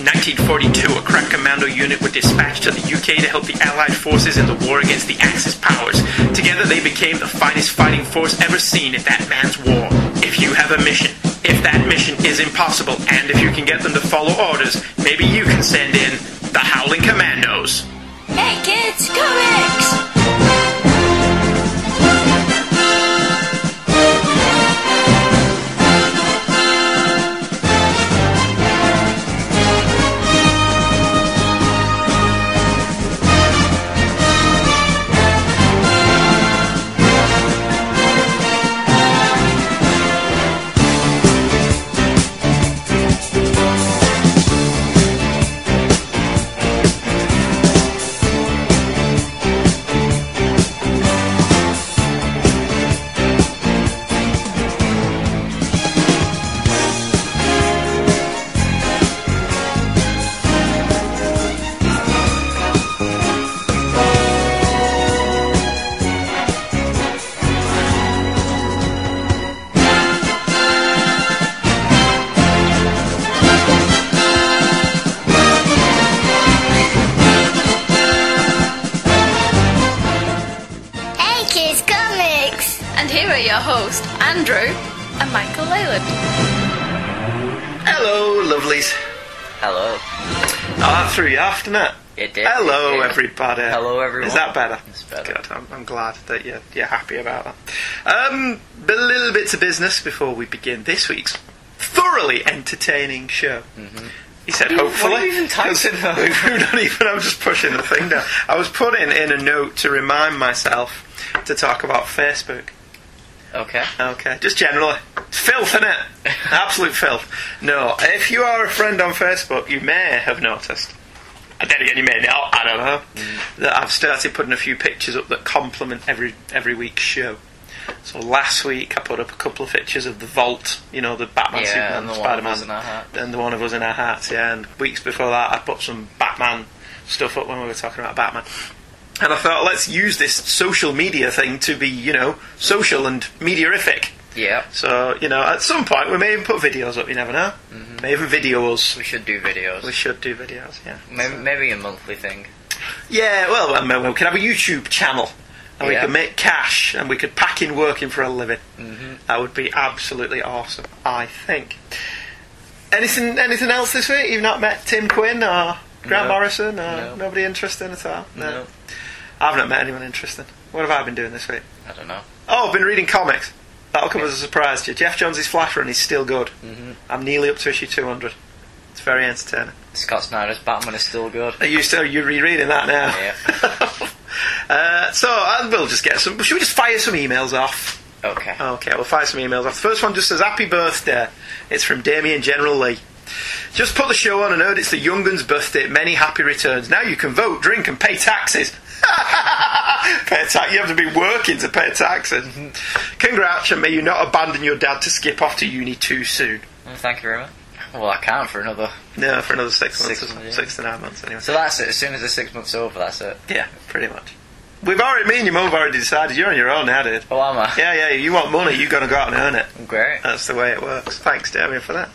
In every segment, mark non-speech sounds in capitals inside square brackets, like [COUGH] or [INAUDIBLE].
In 1942, a crack commando unit were dispatched to the UK to help the Allied forces in the war against the Axis powers. Together, they became the finest fighting force ever seen in that man's war. If you have a mission, if that mission is impossible, and if you can get them to follow orders, maybe you can send in the Howling Commandos. Hey kids, comics! Everybody. Hello, everyone. Is that better? It's better. Good. I'm, I'm glad that you're, you're happy about that. Um, a little bit of business before we begin this week's thoroughly entertaining show. He said, What are you- hopefully. what are you even [LAUGHS] typing? Don't [LAUGHS] even, I'm just pushing the thing down. I was putting in a note to remind myself to talk about Facebook. Okay. Okay, just generally. It's filth, isn't it? [LAUGHS] Absolute filth. No, if you are a friend on Facebook, you may have noticed. And then again, you may not. I don't know. That I've started putting a few pictures up that complement every every week's show. So last week I put up a couple of pictures of the Vault, you know, the Batman, Yeah, Superman, and the one of Spider-Man, us in our hat. and the one of us in our hats. Yeah, and weeks before that I put some Batman stuff up when we were talking about Batman. And I thought, let's use this social media thing to be, you know, social and mediarific. Yeah. So, you know, at some point we may even put videos up, you never know. May even video us. We should do videos. We should do videos, yeah. Maybe, maybe a monthly thing. Yeah, well, I mean, we could have a YouTube channel. And we Yeah. could make cash and we could pack in working for a living. Mm-hmm. That would be absolutely awesome, I think. Anything anything else this week? You've not met Tim Quinn or Grant No. Morrison or No. nobody interesting at all? No. I've not met anyone interesting. What have I been doing this week? I don't know. Oh, I've been reading comics. That'll come as a surprise to you. Geoff Johns' Flash Run is still good. Mhm. I'm nearly up to issue 200. It's very entertaining. Scott Snyder's Batman is still good. Are you still you rereading that now? Yeah. [LAUGHS] uh, so I will just get some. Should we just fire some emails off? Okay. Okay, we'll fire some emails off. The first one just says Happy Birthday. It's from Damien General Lee. Just put the show on and heard it's the Youngun's birthday. Many happy returns. Now you can vote, drink, and pay taxes. [LAUGHS] [LAUGHS] pay tax. You have to be working to pay taxes. Congrats, and may you not abandon your dad to skip off to uni too soon. Thank you very much. Well, I can't for another. No, for another six months, Six or so. months, yeah. six to nine months anyway. So that's it. As soon as the six months over, that's it. Yeah, pretty much. We've already, me and your mum have already decided you're on your own now, dude. Oh, am I? Yeah, yeah, you want money, you got to go out and earn it. Great. That's the way it works. Thanks, Damien, for that.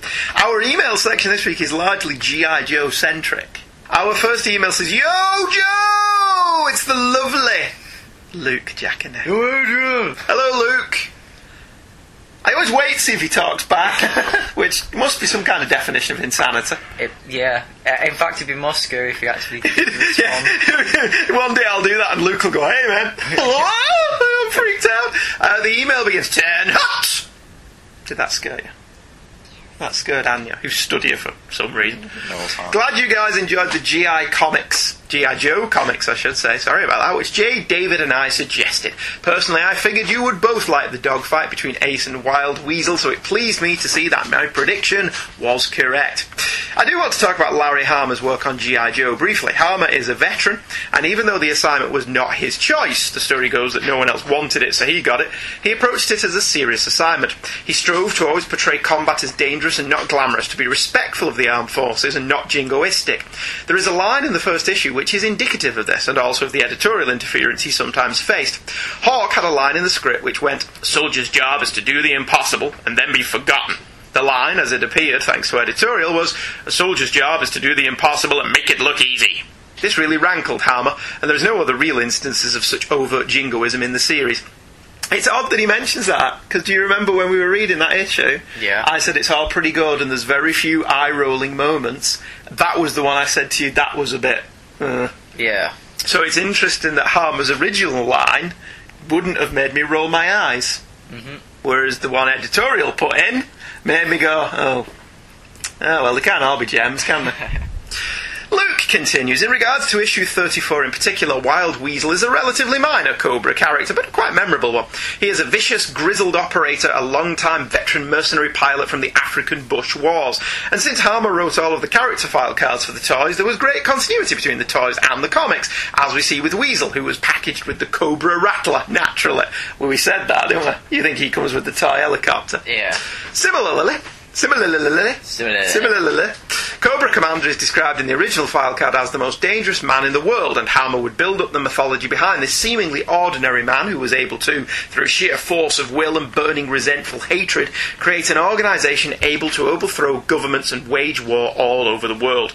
Our email section this week is largely G.I. Joe centric. Our first email says, Yo, Joe! It's the lovely Luke Jackanet. Hello, Luke. I always wait to see if he talks back, [LAUGHS] which must be some kind of definition of insanity. It, yeah. Uh, In fact, it'd be more scary if he actually [LAUGHS] respond. yeah. [LAUGHS] One day I'll do that and Luke will go, hey man. Hello? I'm freaked out. Uh, the email begins, ten hot. Did that scare you? That scared Anya, who stood here for some reason. Noel's. Glad you guys enjoyed the GI comics, GI Joe comics, I should say. Sorry about that. Which Jay, David, and I suggested. Personally, I figured you would both like the dogfight between Ace and Wild Weasel, so it pleased me to see that my prediction was correct. I do want to talk about Larry Hama's work on GI Joe briefly. Hama is a veteran, and even though the assignment was not his choice, the story goes that no one else wanted it, so he got it. He approached it as a serious assignment. He strove to always portray combat as dangerous and not glamorous, to be respectful of the armed forces and not jingoistic. There is a line in the first issue which is indicative of this, and also of the editorial interference he sometimes faced. Hawk had a line in the script which went, "Soldier's job is to do the impossible and then be forgotten." The line, as it appeared thanks to editorial, was A soldier's job is to do the impossible and make it look easy. This really rankled Hama, and there's no other real instances of such overt jingoism in the series. It's odd that he mentions that, because do you remember when we were reading that issue? Yeah. I said it's all pretty good and there's very few eye rolling moments. That was the one I said to you, that was a bit. Uh. Yeah. So it's interesting that Hama's original line wouldn't have made me roll my eyes. Mhm. Whereas the one editorial put in made me go, oh. Oh, well, they can't all be gems, can they? [LAUGHS] Luke continues In regards to issue 34 in particular, Wild Weasel is a relatively minor Cobra character, but a quite memorable one. He is a vicious, grizzled operator, a long-time veteran mercenary pilot from the African Bush Wars. And since Hama wrote all of the character file cards for the toys, there was great continuity between the toys and the comics, as we see with Weasel, who was packaged with the Cobra Rattler, naturally. Well, we said that, didn't we? You think he comes with the toy helicopter. Yeah. Similarly, similarly, Similarly. similarly, Cobra Commander is described in the original file card as the most dangerous man in the world, and Hama would build up the mythology behind this seemingly ordinary man who was able to, through sheer force of will and burning resentful hatred, create an organisation able to overthrow governments and wage war all over the world.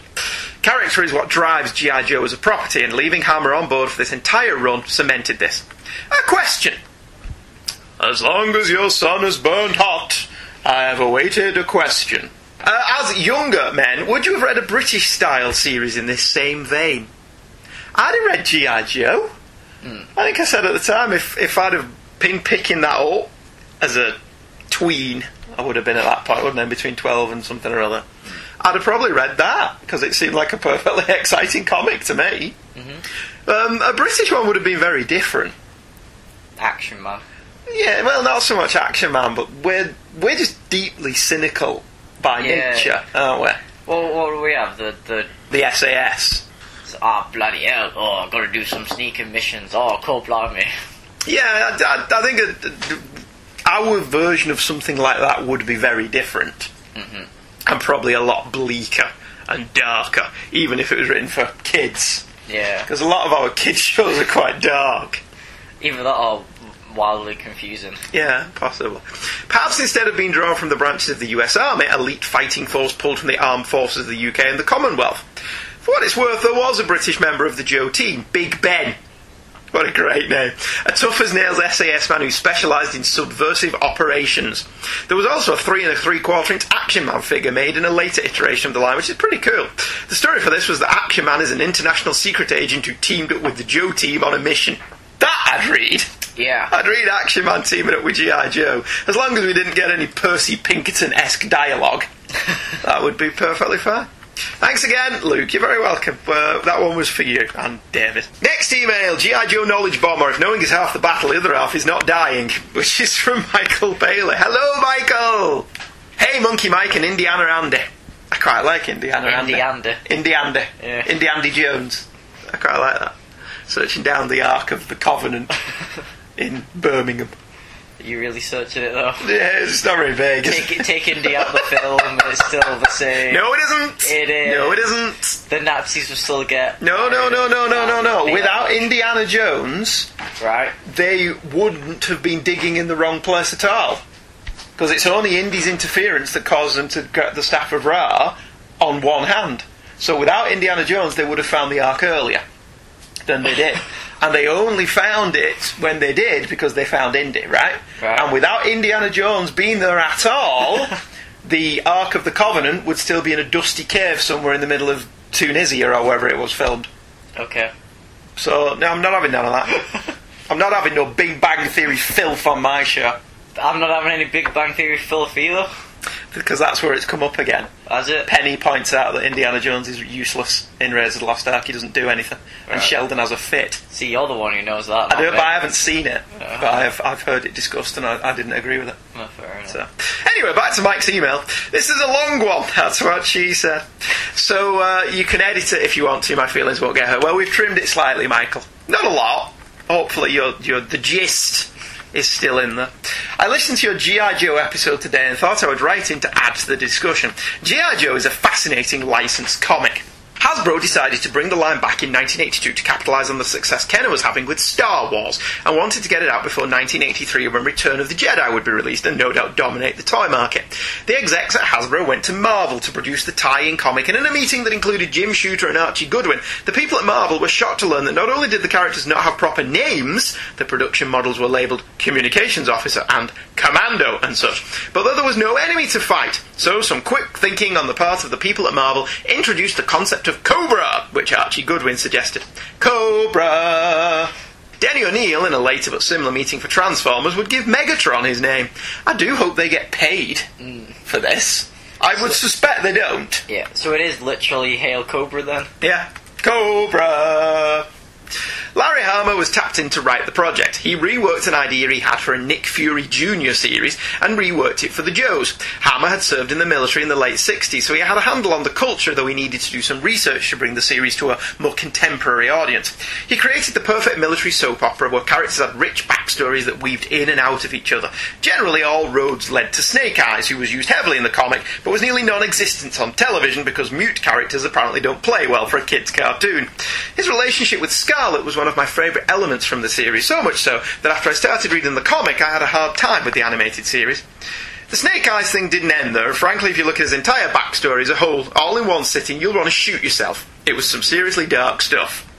Character is what drives G.I. Joe as a property, and leaving Hama on board for this entire run cemented this. A question. As long as your sun is burned hot, I have awaited a question. Uh, as younger men, would you have read a British style series in this same vein? I'd have read G.I. Joe. I think I said at the time, if, if I'd have been picking that up as a tween, I would have been at that point, wouldn't I? Between 12 and something or other. I'd have probably read that because it seemed like a perfectly [LAUGHS] exciting comic to me. Um, a British one would have been very different. Action man. Yeah, well, not so much Action Man, but we're we're just deeply cynical by Yeah. nature, aren't we? Well, what do we have? The the The SAS. ah bloody hell! Oh, I've got to do some sneaking missions. Oh, cool, blimey. Yeah, I, I, I think a, our version of something like that would be very different, and probably a lot bleaker and darker, even if it was written for kids. Yeah. Because a lot of our kids [LAUGHS] shows are quite dark. Even that are wildly confusing. Yeah, possible. Perhaps instead of being drawn from the branches of the US Army, elite fighting force pulled from the armed forces of the UK and the Commonwealth. For what it's worth, there was a British member of the Joe team, Big Ben. What a great name. A tough as nails SAS man who specialised in subversive operations. There was also a three and a three quarter inch Action Man figure made in a later iteration of the line, which is pretty cool. The story for this was that Action Man is an international secret agent who teamed up with the Joe team on a mission. That I'd read. Yeah. I'd read Action Man teaming up with G.I. Joe. As long as we didn't get any Percy Pinkerton esque dialogue, [LAUGHS] that would be perfectly fine. Thanks again, Luke. You're very welcome. Uh, that one was for you and David. Next email G.I. Joe Knowledge Bomber. If knowing is half the battle, the other half is not dying. [LAUGHS] Which is from Michael Bailey. Hello, Michael! Hey, Monkey Mike and Indiana Andy. I quite like Indiana Andy. Indy Andy. Yeah. Indy Andy Jones. I quite like that. Searching down the Ark of the Covenant [LAUGHS] in Birmingham. You really searching it though. Yeah, it's not very vague. Take it? take Indy out of the film, and it's still the same. No, it isn't. It is. No, it isn't. The Nazis will still get. No, no, no, no, no, no, no. Without Indiana Jones, Right. they wouldn't have been digging in the wrong place at all. Because it's only Indy's interference that caused them to get the staff of Ra on one hand. So without Indiana Jones, they would have found the Ark earlier than they did. and they only found it when they did because they found Indy, right? Right. And without Indiana Jones being there at all, [LAUGHS] the Ark of the Covenant would still be in a dusty cave somewhere in the middle of Tunisia or wherever it was filmed. Okay. So, no, I'm not having none of that. [LAUGHS] I'm not having no Big Bang Theory filth on my show. I'm not having any Big Bang Theory filth either. Because that's where it's come up again. Has it? Penny points out that Indiana Jones is useless in Raiders of the Lost Ark. He doesn't do anything. And Sheldon has a fit. See, you're the one who knows that. I do, but. I haven't seen it. Uh-huh. But I've, I've heard it discussed and I, I didn't agree with it. Fair enough. So, anyway, back to Mike's email. This is a long one. [LAUGHS] That's what she said. So uh, you can edit it if you want to. My feelings won't get hurt. Well, we've trimmed it slightly, Michael. Not a lot. Hopefully, your your the gist is still in there. I listened to your GI Joe episode today and thought I would write in to add to the discussion. GI Joe is a fascinating licensed comic. Has Hasbro decided to bring the line back in 1982 to capitalise on the success Kenner was having with Star Wars, and wanted to get it out before 1983 when Return of the Jedi would be released and no doubt dominate the toy market. The execs at Hasbro went to Marvel to produce the tie-in comic, and in a meeting that included Jim Shooter and Archie Goodwin, the people at Marvel were shocked to learn that not only did the characters not have proper names, the production models were labelled Communications Officer and Commando and such, but that there was no enemy to fight. So some quick thinking on the part of the people at Marvel introduced the concept of Cobra, which Archie Goodwin suggested. Cobra! Denny O'Neil, in a later but similar meeting for Transformers, would give Megatron his name. I do hope they get paid for this. I would suspect they don't. Yeah, so it is literally Hail Cobra then? Yeah. Cobra! Larry Hama was tapped in to write the project. He reworked an idea he had for a Nick Fury Jr. series and reworked it for the Joes. Hama had served in the military in the late 60s, so he had a handle on the culture, though he needed to do some research to bring the series to a more contemporary audience. He created the perfect military soap opera where characters had rich backstories that weaved in and out of each other. Generally, all roads led to Snake Eyes, who was used heavily in the comic, but was nearly non existent on television because mute characters apparently don't play well for a kid's cartoon. His relationship with Scarlet was one of my favourite elements from the series, so much so that after I started reading the comic, I had a hard time with the animated series. The Snake Eyes thing didn't end there. Frankly, if you look at his entire backstory as a whole, all in one sitting, you'll want to shoot yourself. It was some seriously dark stuff.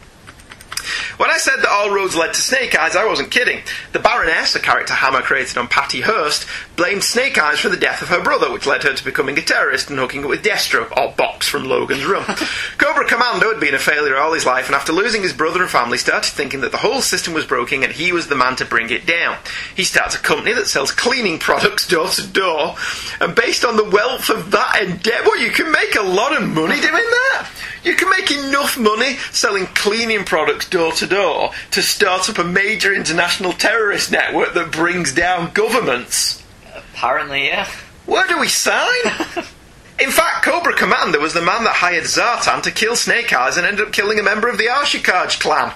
When I said that all roads led to Snake Eyes, I wasn't kidding. The Baroness, a character Hama created on Patty Hearst, blamed Snake Eyes for the death of her brother, which led her to becoming a terrorist and hooking up with Destro, or Box from Logan's Run. [LAUGHS] Cobra Commando had been a failure all his life, and after losing his brother and family, started thinking that the whole system was broken and he was the man to bring it down. He starts a company that sells cleaning products door to door, and based on the wealth of that endeavour, you can make a lot of money doing that. You can make enough money selling cleaning products door to door to start up a major international terrorist network that brings down governments. Apparently, yeah. Where do we sign? [LAUGHS] In fact, Cobra Commander was the man that hired Zartan to kill Snake Eyes and ended up killing a member of the Arashikage clan.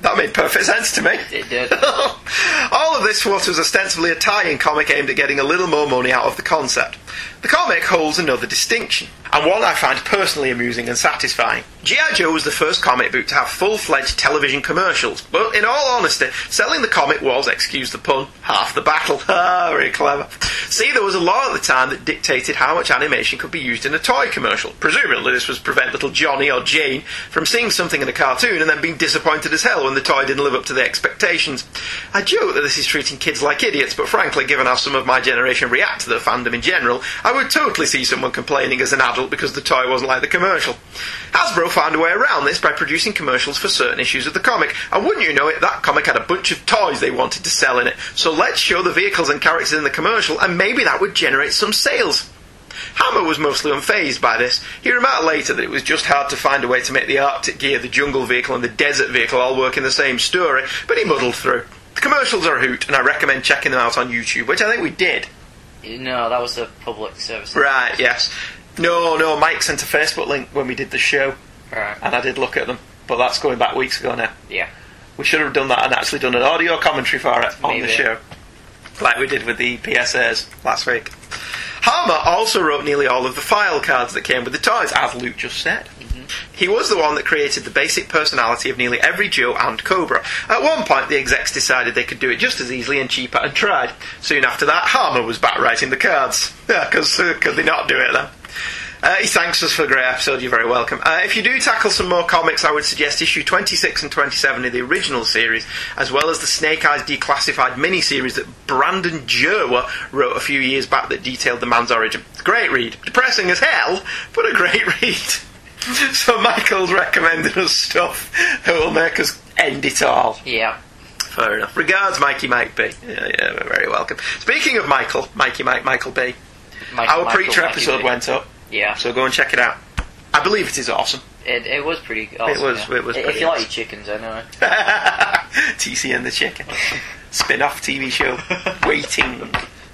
That made perfect sense to me. It did. [LAUGHS] All of this was ostensibly a tie-in comic aimed at getting a little more money out of the concept. The comic holds another distinction, and one I find personally amusing and satisfying. G.I. Joe was the first comic book to have full-fledged television commercials, but in all honesty, selling the comic was, excuse the pun, half the battle. [LAUGHS] Very clever. See, there was a law at the time that dictated how much animation could be used in a toy commercial. Presumably this was to prevent little Johnny or Jane from seeing something in a cartoon and then being disappointed as hell when the toy didn't live up to their expectations. I joke that this is treating kids like idiots, but frankly, given how some of my generation react to the fandom in general, I would totally see someone complaining as an adult because the toy wasn't like the commercial. Hasbro found a way around this by producing commercials for certain issues of the comic, and wouldn't you know it, that comic had a bunch of toys they wanted to sell in it. So let's show the vehicles and characters in the commercial, and maybe that would generate some sales. Hama was mostly unfazed by this. He remarked later that it was just hard to find a way to make the Arctic gear, the jungle vehicle, and the desert vehicle all work in the same story, but he muddled through. The commercials are a hoot, and I recommend checking them out on YouTube, which I think we did. No, that was a public service. Right, yes. No, no, Mike sent a Facebook link when we did the show, Right. and I did look at them, but that's going back weeks ago now. Yeah. We should have done that and actually done an audio commentary for it on the show, like we did with the PSAs last week. Hama also wrote nearly all of the file cards that came with the toys, as Luke just said. He was the one that created the basic personality of nearly every Joe and Cobra. At one point, the execs decided they could do it just as easily and cheaper and tried. Soon after that, Hama was back writing the cards. [LAUGHS] Yeah, because uh, could they not do it then? Uh, he thanks us for a great episode. You're very welcome. Uh, if you do tackle some more comics, I would suggest issue 26 and 27 of the original series, as well as the Snake Eyes Declassified mini-series that Brandon Jerwa wrote a few years back that detailed the man's origin. Great read. Depressing as hell, but a great [LAUGHS] read. [LAUGHS] so Michael's recommended us stuff that will make us end it all. Yeah. Fair enough. Regards, Mikey Mike B. Yeah, yeah, very welcome. Speaking of Michael, Mikey Mike, Michael B. Michael, Our Michael, preacher Mikey episode went up. Yeah. So go and check it out. I believe it is awesome. It, it was pretty awesome. It was- yeah. it was If you like awesome. your chickens, anyway. [LAUGHS] TC and the Chicken. [LAUGHS] Spin off TV show waiting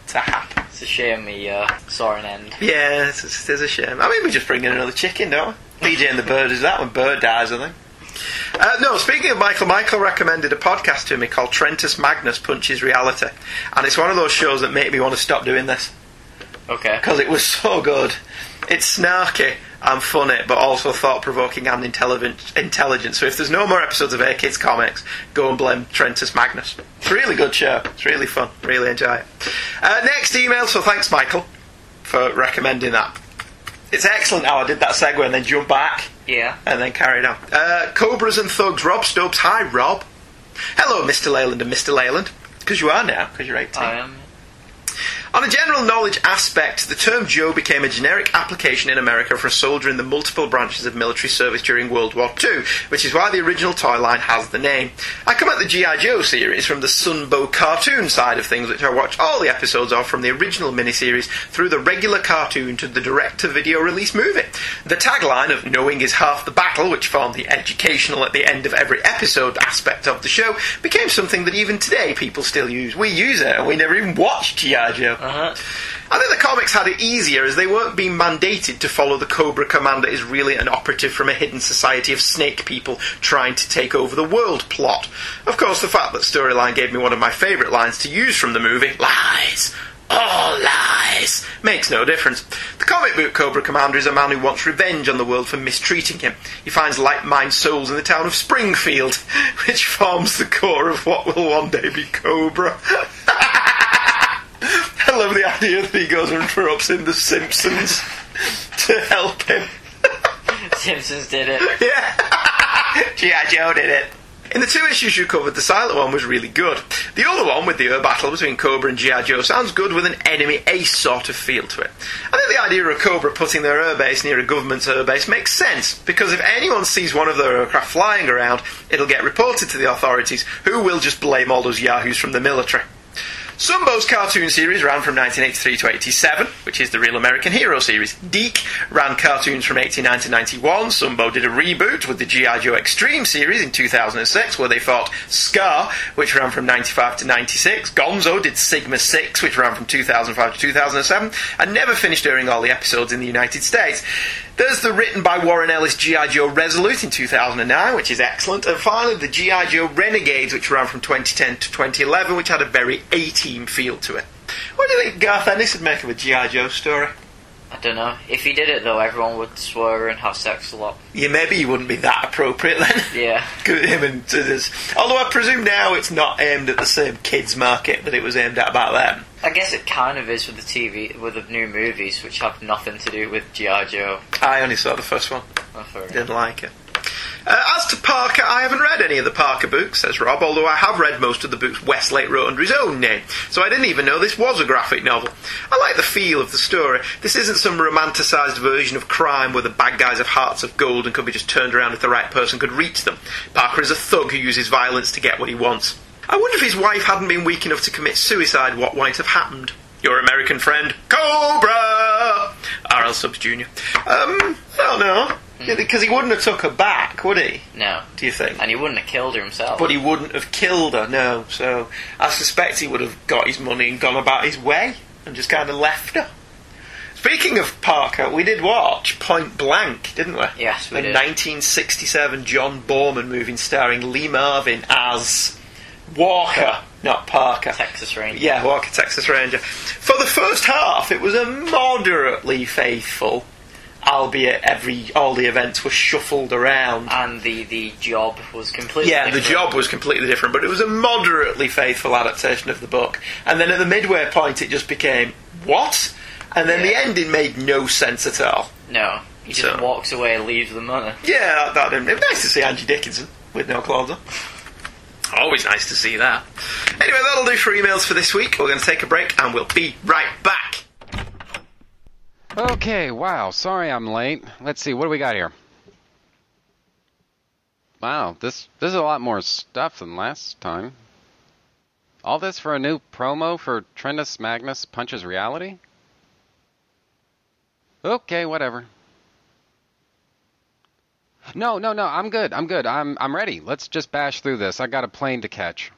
to happen. It's a shame we uh, saw an end. Yeah, it's, it's, it's a shame. I mean, we just bring in another chicken, don't we? BJ and the Bird is that when Bird dies, I think. Uh, no, speaking of Michael, Michael recommended a podcast to me called Trentus Magnus Punches Reality. And it's one of those shows that make me want to stop doing this. Okay. because it was so good. It's snarky and funny, but also thought provoking and intelligent. Intelligent. So if there's no more episodes of Hey Kids Comics, go and blame Trentus Magnus. It's a really good show. It's really fun. Really enjoy it. Uh, next email. So thanks, Michael, for recommending that. It's excellent how I did that segue and then jump back Yeah. and then carried on. Uh, Cobras and Thugs. Rob Stubbs. Hi, Rob. Hello, Mr. Leyland and Mr. Leyland. Because you are now, because you're 18. I am. On a general knowledge aspect, the term Joe became a generic application in America for a soldier in the multiple branches of military service during World War II, which is why the original toy line has the name. I come at the G.I. Joe series from the Sunbow cartoon side of things, which I watch all the episodes of from the original miniseries through the regular cartoon to the direct-to-video release movie. The tagline of Knowing is half the battle, which formed the educational at the end of every episode aspect of the show, became something that even today people still use. We use it, and we never even watched G.I. Joe. Uh-huh. I think the comics had it easier as they weren't being mandated to follow the Cobra Commander is really an operative from a hidden society of snake people trying to take over the world plot. Of course, the fact that storyline gave me one of my favourite lines to use from the movie, lies, all lies, makes no difference. The comic book Cobra Commander is a man who wants revenge on the world for mistreating him. He finds like-minded souls in the town of Springfield, [LAUGHS] which forms the core of what will one day be Cobra. [LAUGHS] I love the idea that he goes and interrupts in The Simpsons to help him. [LAUGHS] Simpsons did it. Yeah. [LAUGHS] G.I. Joe did it. In the two issues you covered, the silent one was really good. The other one, with the air battle between Cobra and G.I. Joe, sounds good with an enemy ace sort of feel to it. I think the idea of Cobra putting their air base near a government's air base makes sense, because if anyone sees one of their aircraft flying around, it'll get reported to the authorities, who will just blame all those yahoos from the military. Sunbow's cartoon series ran from 1983 to 87, which is the Real American Hero series. DIC ran cartoons from 89 to 91. Sunbow did a reboot with the G.I. Joe Extreme series in 2006, where they fought Scar, which ran from 95 to 96. Gonzo did Sigma 6, which ran from 2005 to 2007, and never finished airing all the episodes in the United States. There's the written by Warren Ellis G.I. Joe Resolute in 2009, which is excellent. And finally, the G.I. Joe Renegades, which ran from 2010 to 2011, which had a very A-team feel to it. What do you think Garth Ennis would make of a G.I. Joe story? I don't know. If he did it though, everyone would swear and have sex a lot. Yeah, maybe he wouldn't be that appropriate then. [LAUGHS] Yeah. Him and this. Although I presume now it's not aimed at the same kids market that it was aimed at back then. I guess it kind of is with the TV, with the new movies, which have nothing to do with G.I. Joe. I only saw the first one. Oh. Didn't like it. Uh, as to Parker, I haven't read any of the Parker books, says Rob, although I have read most of the books Westlake wrote under his own name, so I didn't even know this was a graphic novel. I like the feel of the story. This isn't some romanticised version of crime where the bad guys have hearts of gold and could be just turned around if the right person could reach them. Parker is a thug who uses violence to get what he wants. I wonder if his wife hadn't been weak enough to commit suicide, what might have happened. Your American friend, Cobra! R.L. Stubbs Jr. Um, I don't know. Hmm. Because he wouldn't have took her back, would he? No. Do you think? And he wouldn't have killed her himself. But he wouldn't have killed her, no. So I suspect he would have got his money and gone about his way and just kind of left her. Speaking of Parker, we did watch Point Blank, didn't we? Yes, we the did. 1967 John Boorman movie starring Lee Marvin as Walker, not Parker. Texas Ranger. Yeah, Walker, Texas Ranger. For the first half, it was a moderately faithful, albeit every all the events were shuffled around. And the, the job was completely Yeah, the different. job was completely different, but it was a moderately faithful adaptation of the book. And then at the midway point, it just became what? And then the ending made no sense at all. No. He just So- walks away and leaves the money. Yeah, that, that it was nice to see Angie Dickinson with no clothes on. [LAUGHS] Always nice to see that. Anyway, that'll do for emails for this week. We're going to take a break, and we'll be right back. Okay, wow. Sorry I'm late. Let's see, what do we got here? Wow, this this is a lot more stuff than last time. All this for a new promo for Trentus Magnus Punches Reality? Okay, whatever. No, no, no, I'm good. I'm good. I'm I'm ready. Let's just bash through this. I got a plane to catch.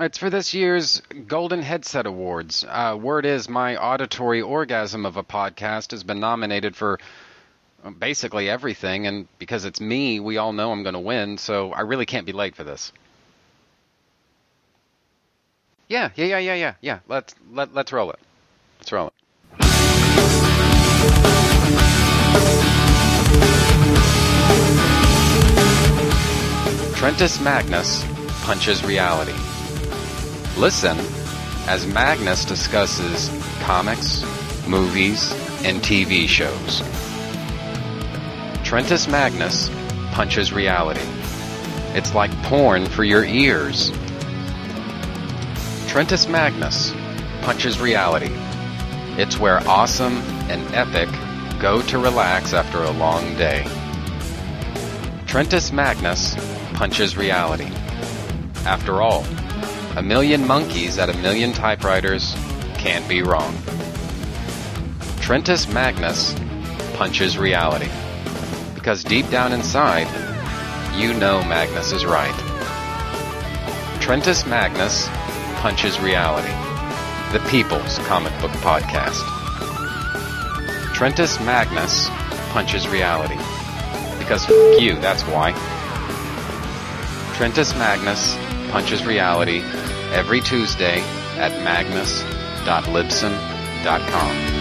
It's for this year's Golden Headset Awards. Uh, word is my auditory orgasm of a podcast has been nominated for um, basically everything, and because it's me, we all know I'm going to win, so I really can't be late for this. Yeah, yeah, yeah, yeah, yeah, yeah. Let's let let's roll it. Let's roll it. Trentus Magnus punches reality. Listen as Magnus discusses comics, movies, and TV shows. Trentus Magnus punches reality. It's like porn for your ears. Trentus Magnus punches reality. It's where awesome and epic go to relax after a long day. Trentus Magnus punches reality. After all, a million monkeys at a million typewriters can't be wrong. Trentus Magnus punches reality. Because deep down inside, you know Magnus is right. Trentus Magnus punches reality. The People's Comic Book Podcast. Trentus Magnus punches reality. Because f you, that's why. Trentus Magnus punches reality every Tuesday at magnus.libsyn.com.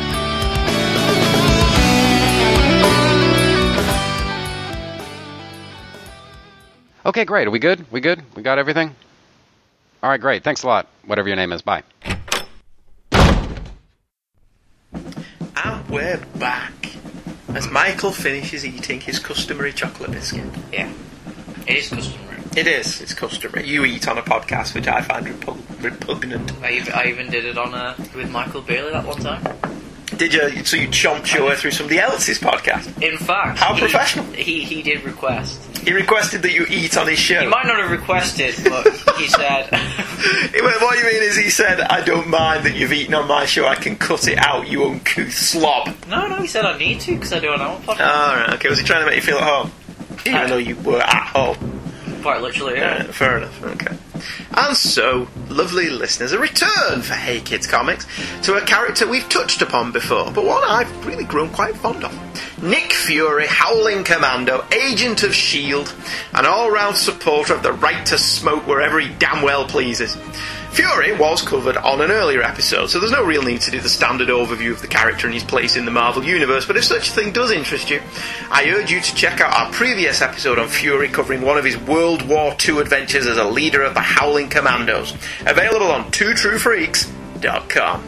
Okay, great. Are we good? We good? We got everything? All right, great. Thanks a lot. Whatever your name is. Bye. And we're back. As Michael finishes eating his customary chocolate biscuit. Yeah. It is customary. It is, it's customary. You eat on a podcast, which I find repug- repugnant. I even, I even did it on a, with Michael Bailey that one time. Did you? So you chomped your way through somebody else's podcast? In fact, How he- professional. He he did request. He requested that you eat on his show. He might not have requested, but he [LAUGHS] said, what you mean is he said, I don't mind that you've eaten on my show, I can cut it out, you uncouth slob. "No, no." He said, "I need to because I do an hour podcast." Alright, okay, was he trying to make you feel at home? Even Uh, though you were at home. Quite literally, Yeah, yeah. fair enough. Okay. And so, lovely listeners, a return for Hey Kids Comics to a character we've touched upon before, but one I've really grown quite fond of. Nick Fury, Howling Commando, agent of S.H.I.E.L.D., an all round supporter of the right to smoke wherever he damn well pleases. Fury was covered on an earlier episode, so there's no real need to do the standard overview of the character and his place in the Marvel Universe, but if such a thing does interest you, I urge you to check out our previous episode on Fury covering one of his World War II adventures as a leader of the Howling Commandos, available on twotruefreaks.com.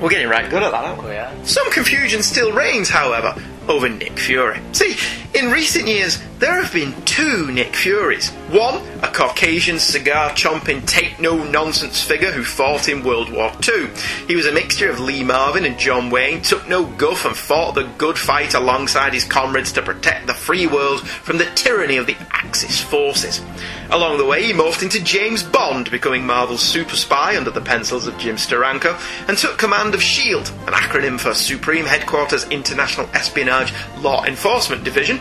We're getting right good at that, aren't we? Yeah. Some confusion still reigns, however, over Nick Fury. See, in recent years, there have been two Nick Furies. One, a Caucasian cigar chomping, take no nonsense figure who fought in World War II. He was a mixture of Lee Marvin and John Wayne, took no guff and fought the good fight alongside his comrades to protect the free world from the tyranny of the Axis forces. Along the way, he morphed into James Bond, becoming Marvel's super spy under the pencils of Jim Steranko, and took command of SHIELD, an acronym for Supreme Headquarters International Espionage Law Enforcement Division.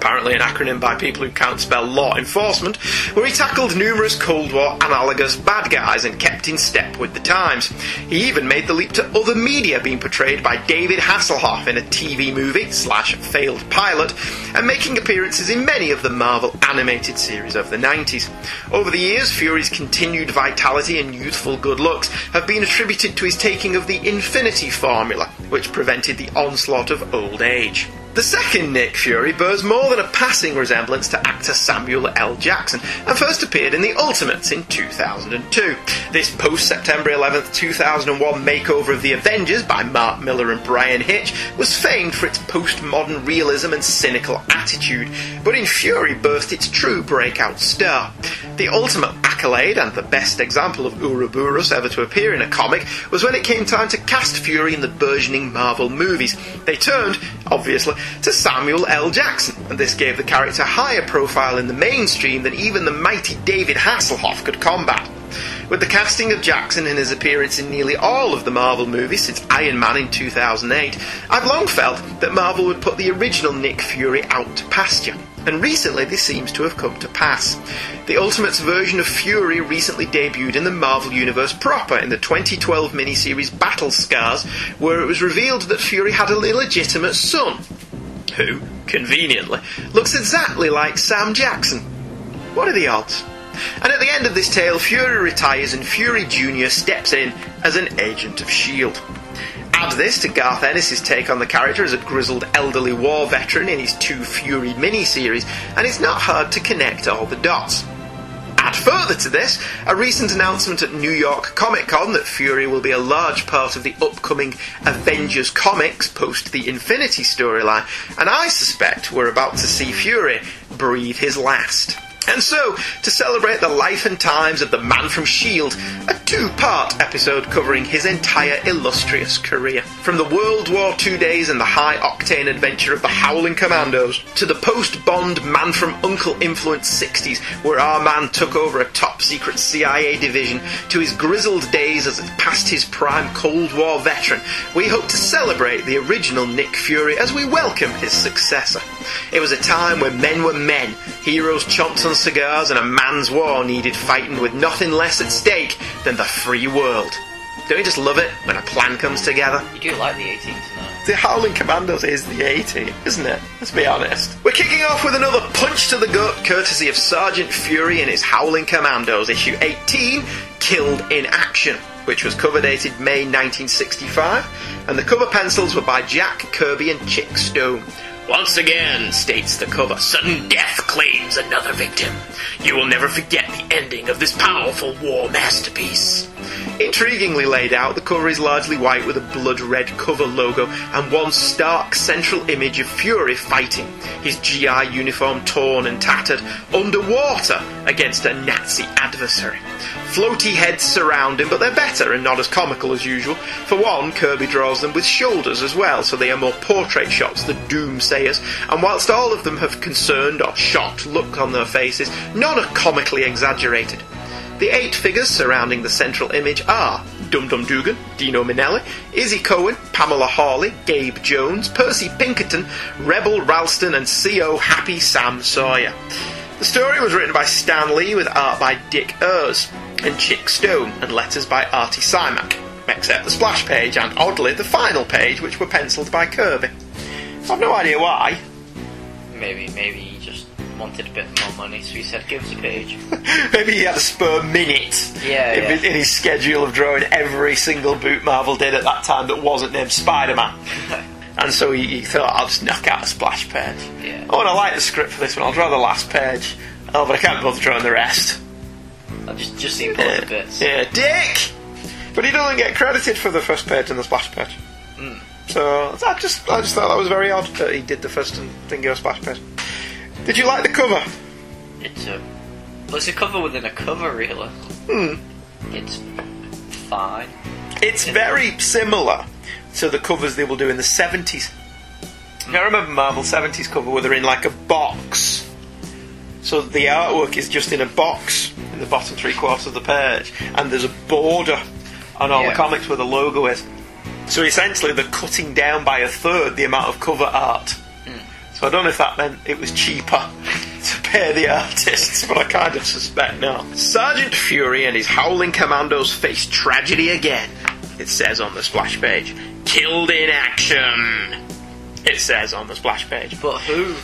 Apparently, an acronym by people who can't spell law enforcement, where he tackled numerous Cold War analogous bad guys and kept in step with the times. He even made the leap to other media, being portrayed by David Hasselhoff in a TV movie slash failed pilot, and making appearances in many of the Marvel animated series of the 90s. Over the years, Fury's continued vitality and youthful good looks have been attributed to his taking of the Infinity Formula, which prevented the onslaught of old age. The second Nick Fury bears more than a passing resemblance to actor Samuel L. Jackson and first appeared in The Ultimates in 2002. This post September 11th, 2001 makeover of the Avengers by Mark Millar and Bryan Hitch was famed for its postmodern realism and cynical attitude, but in Fury burst its true breakout star. The ultimate accolade and the best example of Ouroboros ever to appear in a comic was when it came time to cast Fury in the burgeoning Marvel movies. They turned, obviously, to Samuel L. Jackson, and this gave the character higher profile in the mainstream than even the mighty David Hasselhoff could combat. With the casting of Jackson and his appearance in nearly all of the Marvel movies since Iron Man in 2008, I've long felt that Marvel would put the original Nick Fury out to pasture. And recently this seems to have come to pass. The Ultimates version of Fury recently debuted in the Marvel Universe proper in the 2012 miniseries Battle Scars, where it was revealed that Fury had an illegitimate son, who, conveniently, looks exactly like Sam Jackson. What are the odds? And at the end of this tale, Fury retires and Fury Jr. steps in as an agent of S.H.I.E.L.D. Add this to Garth Ennis' take on the character as a grizzled elderly war veteran in his Two Fury miniseries, and it's not hard to connect all the dots. Add further to this, a recent announcement at New York Comic Con that Fury will be a large part of the upcoming Avengers comics post the Infinity storyline, and I suspect we're about to see Fury breathe his last. And so, to celebrate the life and times of the man from S.H.I.E.L.D., a two part episode covering his entire illustrious career. From the World War II days and the high octane adventure of the Howling Commandos, to the post Bond man from Uncle influenced 60s, where our man took over a top secret CIA division, to his grizzled days as past his prime Cold War veteran, we hope to celebrate the original Nick Fury as we welcome his successor. It was a time when men were men, heroes chomped on cigars, and a man's war needed fighting with nothing less at stake than the free world. Don't you just love it when a plan comes together? You do like the 18 tonight. The Howling Commandos is the 18, isn't it? Let's be honest. We're kicking off with another punch to the gut, courtesy of Sergeant Fury and his Howling Commandos, issue 18, Killed in Action, which was cover dated May 1965, and the cover pencils were by Jack Kirby and Chick Stone. Once again, states the cover, sudden death claims another victim. You will never forget the ending of this powerful war masterpiece. Intriguingly laid out, the cover is largely white with a blood red cover logo and one stark central image of Fury fighting, his GI uniform torn and tattered, underwater against a Nazi adversary. Floaty heads surround him, but they're better and not as comical as usual. For one, Kirby draws them with shoulders as well, so they are more portrait shots than doomsayers, and whilst all of them have concerned or shocked look on their faces, none are comically exaggerated. The eight figures surrounding the central image are Dum Dum Dugan, Dino Manelli, Izzy Cohen, Pamela Hawley, Gabe Jones, Percy Pinkerton, Rebel Ralston, and CO Happy Sam Sawyer. The story was written by Stan Lee with art by Dick Ayers and Chick Stone and letters by Artie Simek, except the splash page and oddly the final page, which were penciled by Kirby. I've no idea why. Maybe, maybe he just wanted a bit more money, so he said, give us a page. [LAUGHS] Maybe he had a spur minute Yeah, in, yeah. his- in his schedule of drawing every single boot Marvel did at that time that wasn't named Spider Man. [LAUGHS] and so he, he thought, I'll just knock out a splash page. Yeah. Oh, and I like the script for this one. I'll draw the last page. Oh, but I can't bother drawing the rest. I've just, just seen both Yeah, bits. yeah, Dick! But he doesn't get credited for the first page and the splash page. Hmm. So I just, I just thought that was very odd that he did the first and get a splash page. Did you like the cover? It's a, well, it's a cover within a cover, really. Hmm. It's fine. It's very similar to the covers they will do in the 70s. Now, I remember Marvel 70s cover where they're in like a box. So the artwork is just in a box in the bottom three quarters of the page, and there's a border on all Yeah. the comics where the logo is. So essentially, they're cutting down by a third the amount of cover art. Hmm. So I don't know if that meant it was cheaper [LAUGHS] to pay the artists, but I kind of suspect not. Sergeant Fury and his Howling Commandos face tragedy again, it says on the splash page. Killed in action, it says on the splash page. But who?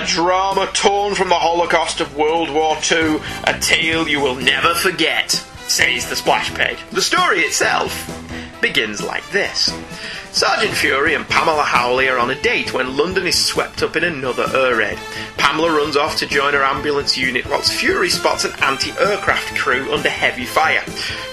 A drama torn from the Holocaust of World War II, a tale you will never forget, says the splash page. The story itself begins like this. Sergeant Fury and Pamela Hawley are on a date when London is swept up in another air raid. Pamela runs off to join her ambulance unit whilst Fury spots an anti-aircraft crew under heavy fire.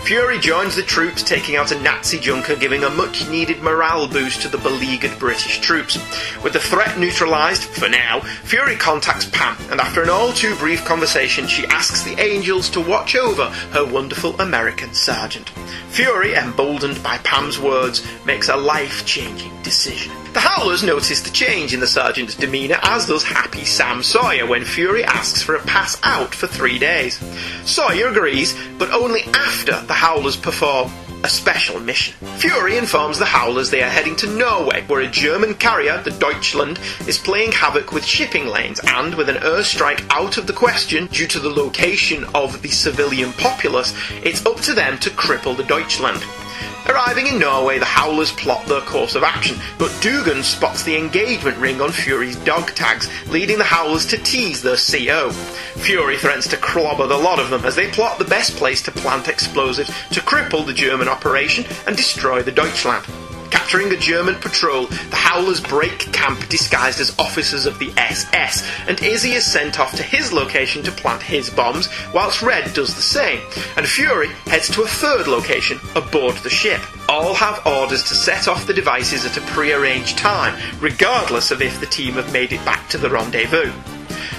Fury joins the troops, taking out a Nazi junker, giving a much-needed morale boost to the beleaguered British troops. With the threat neutralised, for now, Fury contacts Pam, and after an all-too brief conversation, she asks the angels to watch over her wonderful American sergeant. Fury, emboldened by Pam's words, makes a life-changing decision. The Howlers notice the change in the sergeant's demeanour, as does happy Sam Sawyer when Fury asks for a pass out for three days. Sawyer agrees, but only after the Howlers perform a special mission. Fury informs the Howlers they are heading to Norway, where a German carrier, the Deutschland, is playing havoc with shipping lanes, and with an airstrike out of the question due to the location of the civilian populace, it's up to them to cripple the Deutschland. Arriving in Norway, the Howlers plot their course of action, but Dugan spots the engagement ring on Fury's dog tags, leading the Howlers to tease their CO. Fury threatens to clobber the lot of them as they plot the best place to plant explosives to cripple the German operation and destroy the Deutschland. Capturing a German patrol, the Howlers break camp disguised as officers of the SS, and Izzy is sent off to his location to plant his bombs, whilst Red does the same, and Fury heads to a third location aboard the ship. All have orders to set off the devices at a pre-arranged time, regardless of if the team have made it back to the rendezvous.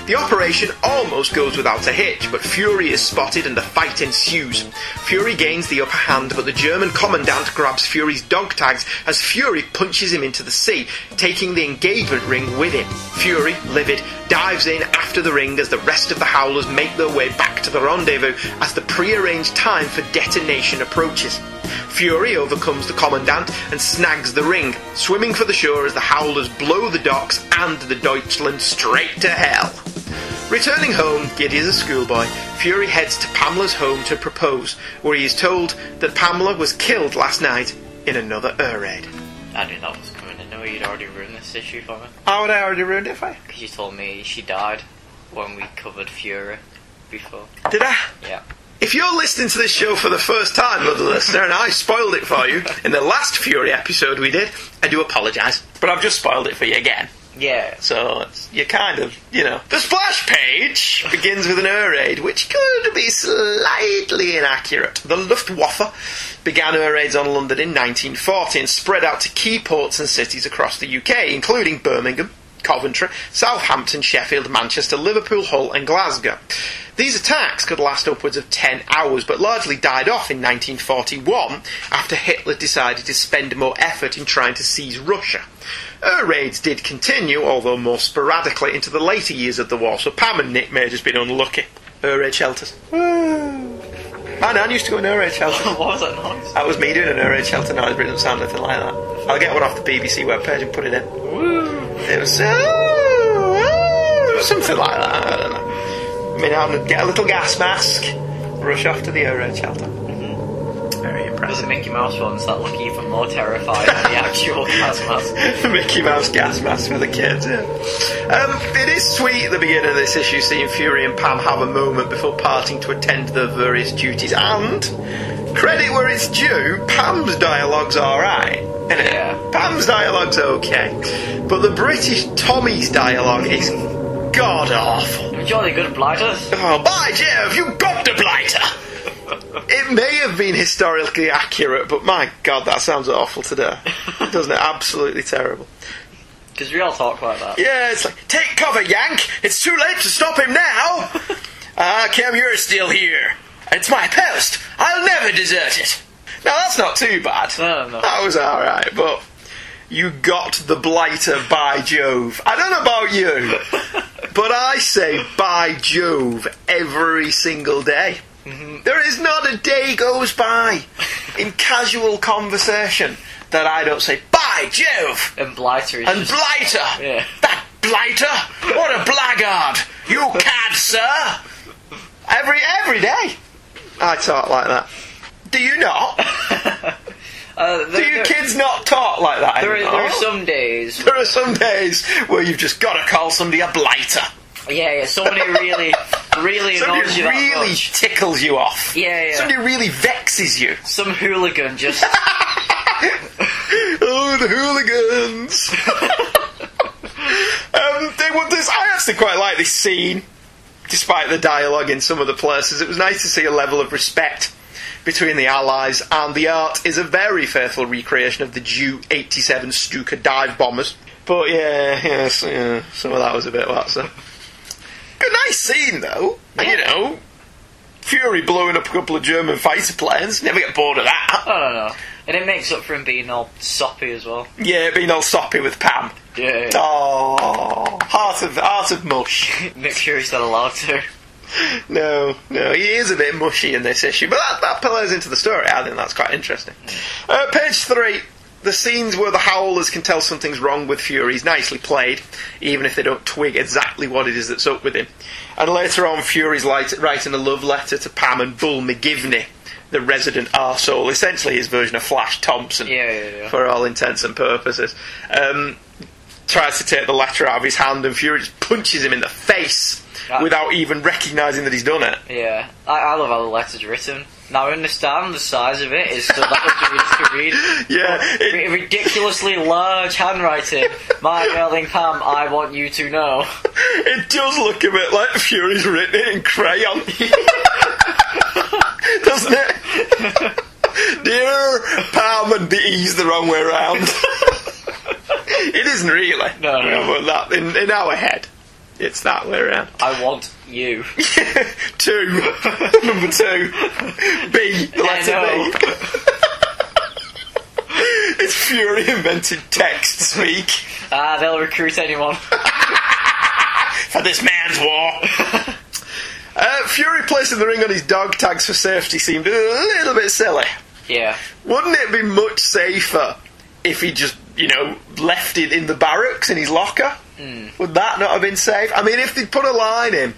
The operation almost goes without a hitch, but Fury is spotted and a fight ensues. Fury gains the upper hand, but the German commandant grabs Fury's dog tags as Fury punches him into the sea, taking the engagement ring with him. Fury, livid, dives in after the ring as the rest of the Howlers make their way back to the rendezvous as the pre-arranged time for detonation approaches. Fury overcomes the commandant and snags the ring, swimming for the shore as the Howlers blow the docks and the Deutschland straight to hell. Returning home, giddy as a schoolboy, Fury heads to Pamela's home to propose, where he is told that Pamela was killed last night in another air raid. I knew that was coming. I know you'd already ruined this issue for me. How would I already ruined it for you? Because you told me she died when we covered Fury before. Did I? Yeah. If you're listening to this show for the first time, lovely listener, and I spoiled it for you in the last Fury episode we did, I do apologise. But I've just spoiled it for you again. Yeah. So you kind of, you know. The splash page begins with an air raid, which could be slightly inaccurate. The Luftwaffe began air raids on London in 1940 and spread out to key ports and cities across the UK, including Birmingham, Coventry, Southampton, Sheffield, Manchester, Liverpool, Hull, and Glasgow. These attacks could last upwards of 10 hours, but largely died off in 1941 after Hitler decided to spend more effort in trying to seize Russia. Air raids did continue, although more sporadically, into the later years of the war, so Pam and Nick may have just been unlucky. Air raid shelters. Woo. My nan used to go in air raid shelters. [LAUGHS] what was that noise? That was me doing an air raid shelter noise, but it doesn't sound anything like that. I'll get one off the BBC webpage and put it in. It was, uh, uh, something like that. I don't know. I mean, I'll get a little gas mask, rush off to the air raid shelter. Very There's impressive. the Mickey Mouse ones that look even more terrifying than the actual [LAUGHS] gas mask. the Mickey Mouse gas mask for the kids. Yeah. Um, it is sweet at the beginning of this issue seeing Fury and Pam have a moment before parting to attend to their various duties. And credit where it's due, Pam's dialogue's alright. Yeah. Pam's dialogue's okay, but the British Tommy's dialogue is god awful. Jolly good blighters. Oh, by Jove, you got the blighter! [LAUGHS] it may have been historically accurate, but my god, that sounds awful today. Doesn't it? Absolutely terrible. Because we all talk like that. Yeah, it's like, take cover, Yank! It's too late to stop him now! [LAUGHS] Ah, Cam, you're still here. It's my post. I'll never desert it. Now, that's not too bad. No, no. That was alright, but you got the blighter by Jove. I don't know about you, [LAUGHS] but I say by Jove every single day. Mm-hmm. There is not a day goes by in casual conversation that I don't say by Jove And blighter is and just... blighter. Yeah. That blighter! What a blackguard! You [LAUGHS] cad, sir! Every every day, I talk like that. Do you not? [LAUGHS] Uh, Do there, you there- kids not talk like that there, are, there are some days. There are some days where you've just got to call somebody a blighter. Yeah, yeah. Somebody really, really [LAUGHS] Somebody annoys you really tickles you off. Yeah, yeah. Somebody really vexes you. Some hooligan just. [LAUGHS] oh, the hooligans! um, they this. I actually quite like this scene, despite the dialogue in some of the places. It was nice to see a level of respect between the Allies, and the art is a very faithful recreation of the Ju 87 Stuka dive bombers. But yeah, yes, yeah, some of that was a bit whack. So, good, nice scene though. And, you know, Fury blowing up a couple of German fighter planes. Never get bored of that. I don't know. And it makes up for him being all soppy as well. Yeah, being all soppy with Pam. Yeah. yeah. Oh, heart of heart of mush. [LAUGHS] Make sure he's not allowed to. [LAUGHS] No, no, he is a bit mushy in this issue, but that, that plays into the story. I think that's quite interesting. Uh, page three. The scenes where the Howlers can tell something's wrong with Fury is nicely played, even if they don't twig exactly what it is that's up with him. And later on, Fury's writing a love letter to Pam and Bull McGivney, the resident arsehole, essentially his version of Flash Thompson, Yeah, yeah, yeah. for all intents and purposes. Um, tries to take the letter out of his hand, and Fury just punches him in the face Ah. without even recognising that he's done it. Yeah. I, I love how the letter's written. Now I understand the size of it is so that to read. [LAUGHS] Yeah, it- ridiculously large handwriting. My [LAUGHS] darling Pam, I want you to know. [LAUGHS] It does look a bit like Fury's written it in crayon. Doesn't it? [LAUGHS] Dear Pam and the E's the wrong way around. [LAUGHS] it isn't really. No, no. That, in, in our head, it's that way around. I want you. [LAUGHS] two. Number two. B. The letter B. it's Fury invented text speak Ah, they'll recruit anyone. for this man's war. Uh, Fury placing the ring on his dog tags for safety seemed a little bit silly. Yeah. Wouldn't it be much safer if he just, you know, left it in the barracks in his locker? Would that not have been safe? I mean, if they'd put a line in,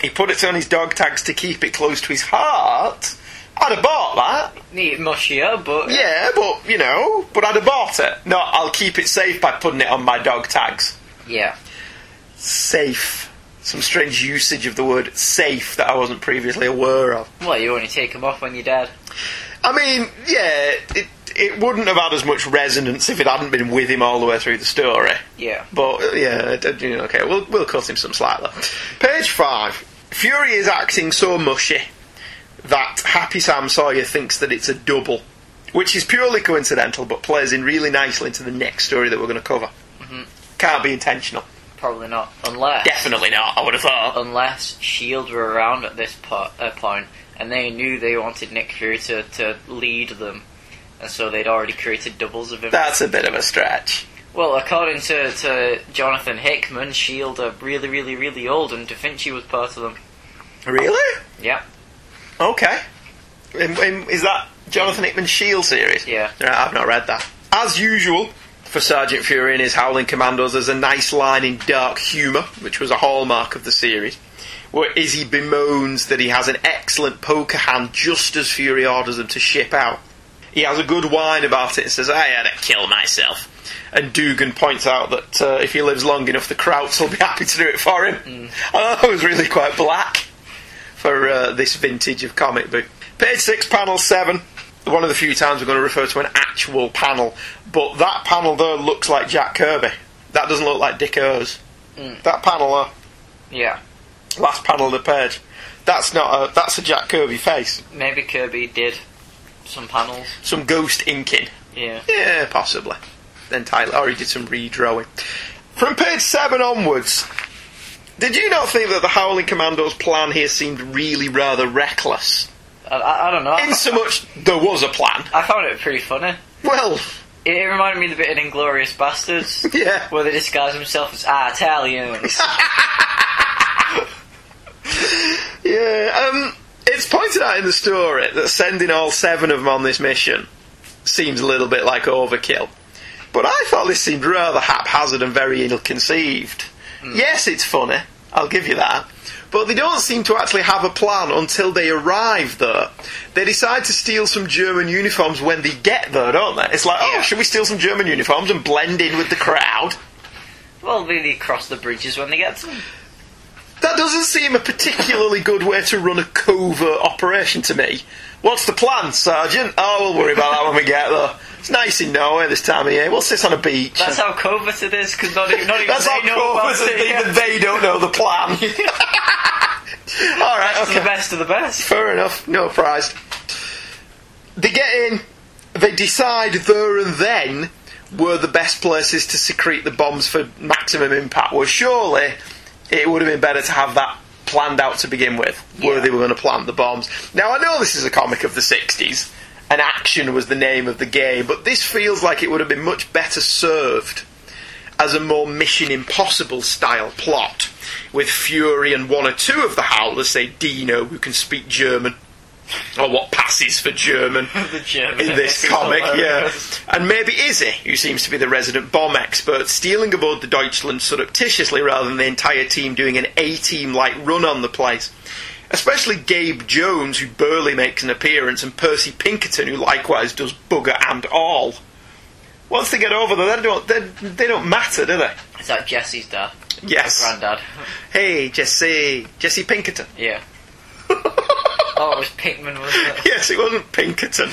he put it on his dog tags to keep it close to his heart, I'd have bought that. Neat mushier, but Yeah, but, you know, but I'd have bought it. No, I'll keep it safe by putting it on my dog tags. yeah. Safe. Some strange usage of the word safe that I wasn't previously aware of. Well, you only take them off when you're dead. I mean, yeah, it, it wouldn't have had as much resonance if it hadn't been with him all the way through the story. Yeah. But uh, yeah, it- it- you know, okay, we'll we'll cut him some slack though. Page five. Fury is acting so mushy that Happy Sam Sawyer thinks that it's a double, which is purely coincidental, but plays in really nicely into the next story that we're going to cover. Can't be intentional. Probably not. Unless. Definitely not. I would have thought. Unless Shield were around at this po- uh, point and they knew they wanted Nick Fury to, to lead them, and so they'd already created doubles of him. That's a bit of a stretch. Well, according to, to Jonathan Hickman, Shield are really, really, really old, and Da Vinci was part of them. Really? Yeah. Okay. Um, um, Is that Jonathan Hickman's Shield series? Yeah. Right, I've not read that. As usual, for Sergeant Fury and his Howling Commandos, there's a nice line in dark humour, which was a hallmark of the series, where Izzy bemoans that he has an excellent poker hand just as Fury orders him to ship out. He has a good whine about it and says, I had to kill myself. And Dugan points out that uh, if he lives long enough, the Krauts will be happy to do it for him. I thought [LAUGHS] it was really quite black for uh, this vintage of comic book. Page 6, panel 7. One of the few times we're going to refer to an actual panel, but that panel there looks like Jack Kirby. That doesn't look like Dick Ayers. Hmm. That panel there, Yeah. last panel of the page, that's not a that's a Jack Kirby face. Maybe Kirby did some panels. Some ghost inking. Yeah. Yeah, possibly. Entirely, or he did some redrawing. From page seven onwards, did you not think that the Howling Commandos' plan here seemed really rather reckless? I, I, I don't know. In so much there was a plan. I found it pretty funny. Well, It, reminded me of the bit in Inglourious Basterds. [LAUGHS] yeah. Where they disguise themselves as Italians. [LAUGHS] Yeah, um, it's pointed out in the story that sending all seven of them on this mission seems a little bit like overkill. But I thought this seemed rather haphazard and very ill conceived. Yes, it's funny, I'll give you that. But they don't seem to actually have a plan until they arrive there. They decide to steal some German uniforms when they get there, don't they? It's like, oh, Yeah. should we steal some German uniforms and blend in with the crowd? well, they cross the bridges when they get to them. That doesn't seem a particularly good way to run a covert operation to me. What's the plan, Sergeant? Oh, we'll worry about that when we get there. It's nice in Norway this time of year. We'll sit on a beach. That's how covert it is, because not, even- not even That's they how know about it. is, yeah. even they don't know the plan. [LAUGHS] All right, That's okay. the best of the best. Fair enough. No prize. They get in. They decide there and then were the best places to secrete the bombs for maximum impact. Well, surely it would have been better to have that planned out to begin with, where they were going to plant the bombs. Now, I know this is a comic of the 60s, and action was the name of the game, but this feels like it would have been much better served as a more Mission Impossible style plot, with Fury and one or two of the Howlers, say Dino, who can speak German, or what passes for German [LAUGHS] The German in this [LAUGHS] comic, yeah. And maybe Izzy, who seems to be the resident bomb expert, stealing aboard the Deutschland surreptitiously rather than the entire team doing an A team like run on the place. Especially Gabe Jones, who barely makes an appearance, and Percy Pinkerton, who likewise does bugger and all. Once they get over there, they don't, they, they don't matter, do they? Is that Jesse's dad? Yes. Granddad. Hey, Jesse. Jesse Pinkerton. Yeah. [LAUGHS] Oh, it was Pinkman, wasn't it? [LAUGHS] yes, it wasn't Pinkerton.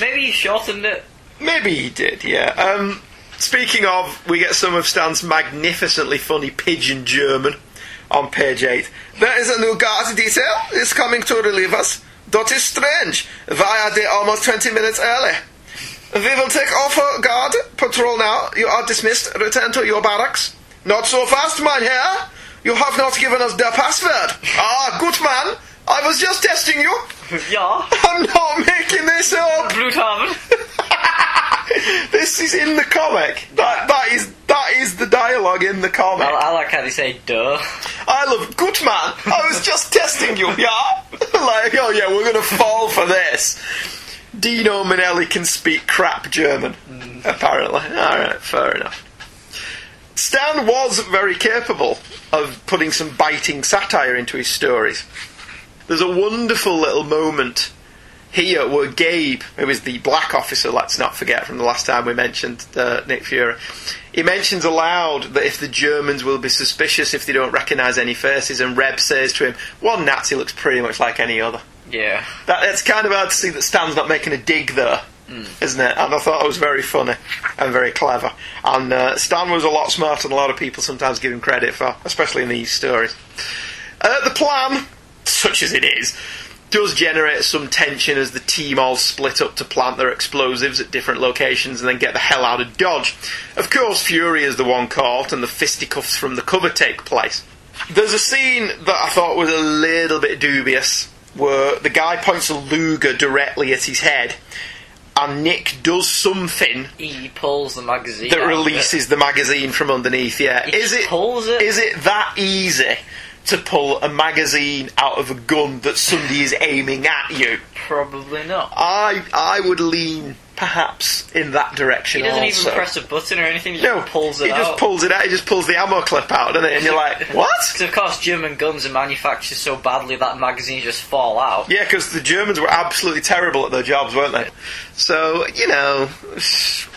Maybe he shortened it. Maybe he did, yeah. Um, speaking of, we get some of Stan's magnificently funny pidgin German on page 8. There is a new guard detail is coming to relieve us. That is strange. Why are they almost 20 minutes early? We will take off our guard patrol now. You are dismissed. Return to your barracks. Not so fast, mein Herr. You have not given us the password. Ah, good man. I was just testing you. [LAUGHS] Yeah. I'm not making this up. Bluthaven. [LAUGHS] this is in the comic. That, that is that is the dialogue in the comic. I, I like how they say duh. I love good man. I was just testing you, yeah. [LAUGHS] like, oh yeah, we're gonna fall for this. Dino Manelli can speak crap German, mm. apparently. All right, fair enough. Stan was very capable of putting some biting satire into his stories. There's a wonderful little moment here where Gabe, who is the black officer, let's not forget from the last time we mentioned uh, Nick Fury, he mentions aloud that if the Germans will be suspicious if they don't recognise any faces, and Reb says to him, one Nazi looks pretty much like any other. Yeah. That, it's kind of hard to see that Stan's not making a dig there, not it? And I thought it was very funny and very clever. And uh, Stan was a lot smarter than a lot of people sometimes give him credit for, especially in these stories. Uh, the plan, [LAUGHS] such as it is, does generate some tension as the team all split up to plant their explosives at different locations and then get the hell out of Dodge. Of course, Fury is the one caught, and the fisticuffs from the cover take place. There's a scene that I thought was a little bit dubious, where the guy points a Luger directly at his head, and Nick does something He pulls the magazine. that out of it. releases the magazine from underneath. Yeah, He is it pulls it. is it that easy to pull a magazine out of a gun that somebody is aiming at you? Probably not. I I would lean perhaps in that direction. He doesn't also. even press a button or anything. He No, just pulls it he out. just pulls it out. He just pulls the ammo clip out, doesn't it? And you're like, [LAUGHS] what? Because of course, German guns are manufactured so badly that magazines just fall out. Yeah, because the Germans were absolutely terrible at their jobs, weren't they? So you know, [SIGHS]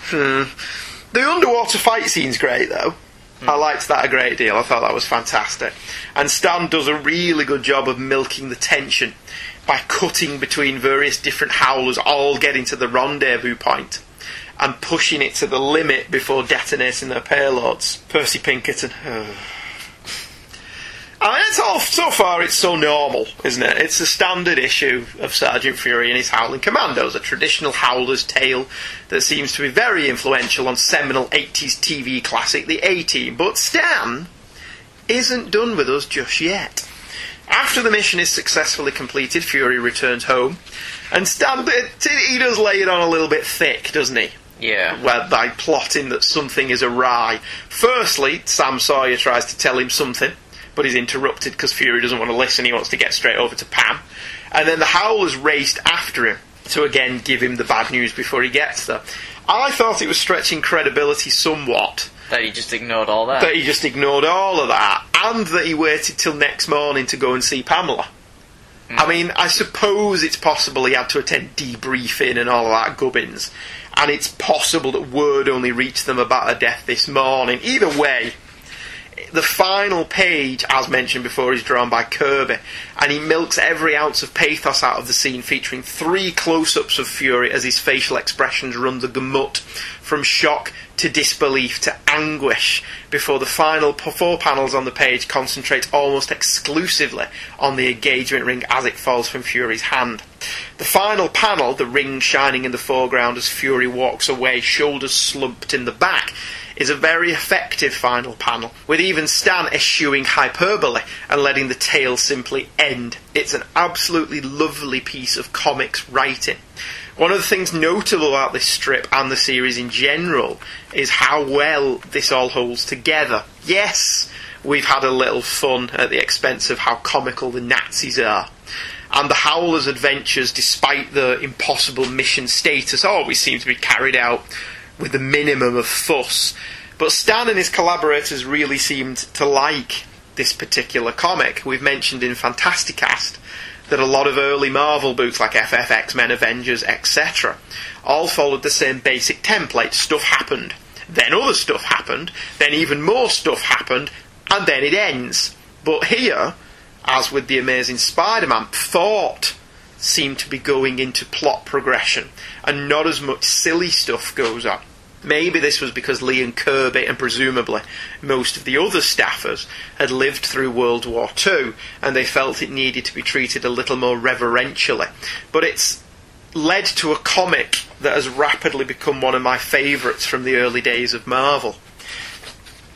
hmm. the underwater fight scene's great though. Mm. I liked that a great deal. I thought that was fantastic. And Stan does a really good job of milking the tension by cutting between various different howlers, all getting to the rendezvous point and pushing it to the limit before detonating their payloads. Percy Pinkerton. [SIGHS] [SIGHS] I mean, it's all so far. It's so normal, isn't it? It's the standard issue of Sergeant Fury and his Howling Commandos, a traditional Howler's tale that seems to be very influential on seminal 80s TV classic The A Team. But Stan isn't done with us just yet. After the mission is successfully completed, Fury returns home, and Stan he does lay it on a little bit thick, doesn't he? Yeah. where by plotting that something is awry. Firstly, Sam Sawyer tries to tell him something, but he's interrupted because Fury doesn't want to listen. He wants to get straight over to Pam. And then the Howlers raced after him to again give him the bad news before he gets there. I thought it was stretching credibility somewhat That he just ignored all that. that he just ignored all of that and that he waited till next morning to go and see Pamela. Hmm. I mean, I suppose it's possible he had to attend debriefing and all of that gubbins, and it's possible that word only reached them about her death this morning. Either way, the final page, as mentioned before, is drawn by Kirby, and he milks every ounce of pathos out of the scene, featuring three close ups of Fury as his facial expressions run the gamut from shock to disbelief to anguish before the final four panels on the page concentrate almost exclusively on the engagement ring as it falls from Fury's hand. The final panel, the ring shining in the foreground as Fury walks away, shoulders slumped in the back, is a very effective final panel, with even Stan eschewing hyperbole and letting the tale simply end. It's an absolutely lovely piece of comics writing. One of the things notable about this strip and the series in general is how well this all holds together. Yes, we've had a little fun at the expense of how comical the Nazis are. And the Howler's adventures, despite the impossible mission status, oh, always seem to be carried out with the minimum of fuss. But Stan and his collaborators really seemed to like this particular comic. We've mentioned in Fantasticast that a lot of early Marvel books like FF, X-Men, Avengers, etc., all followed the same basic template. Stuff happened, then other stuff happened, then even more stuff happened, and then it ends. But here, as with the Amazing Spider-Man, thought seemed to be going into plot progression, and not as much silly stuff goes on. Maybe this was because Lee and Kirby, and presumably most of the other staffers, had lived through World War II, and they felt it needed to be treated a little more reverentially. But it's led to a comic that has rapidly become one of my favourites from the early days of Marvel.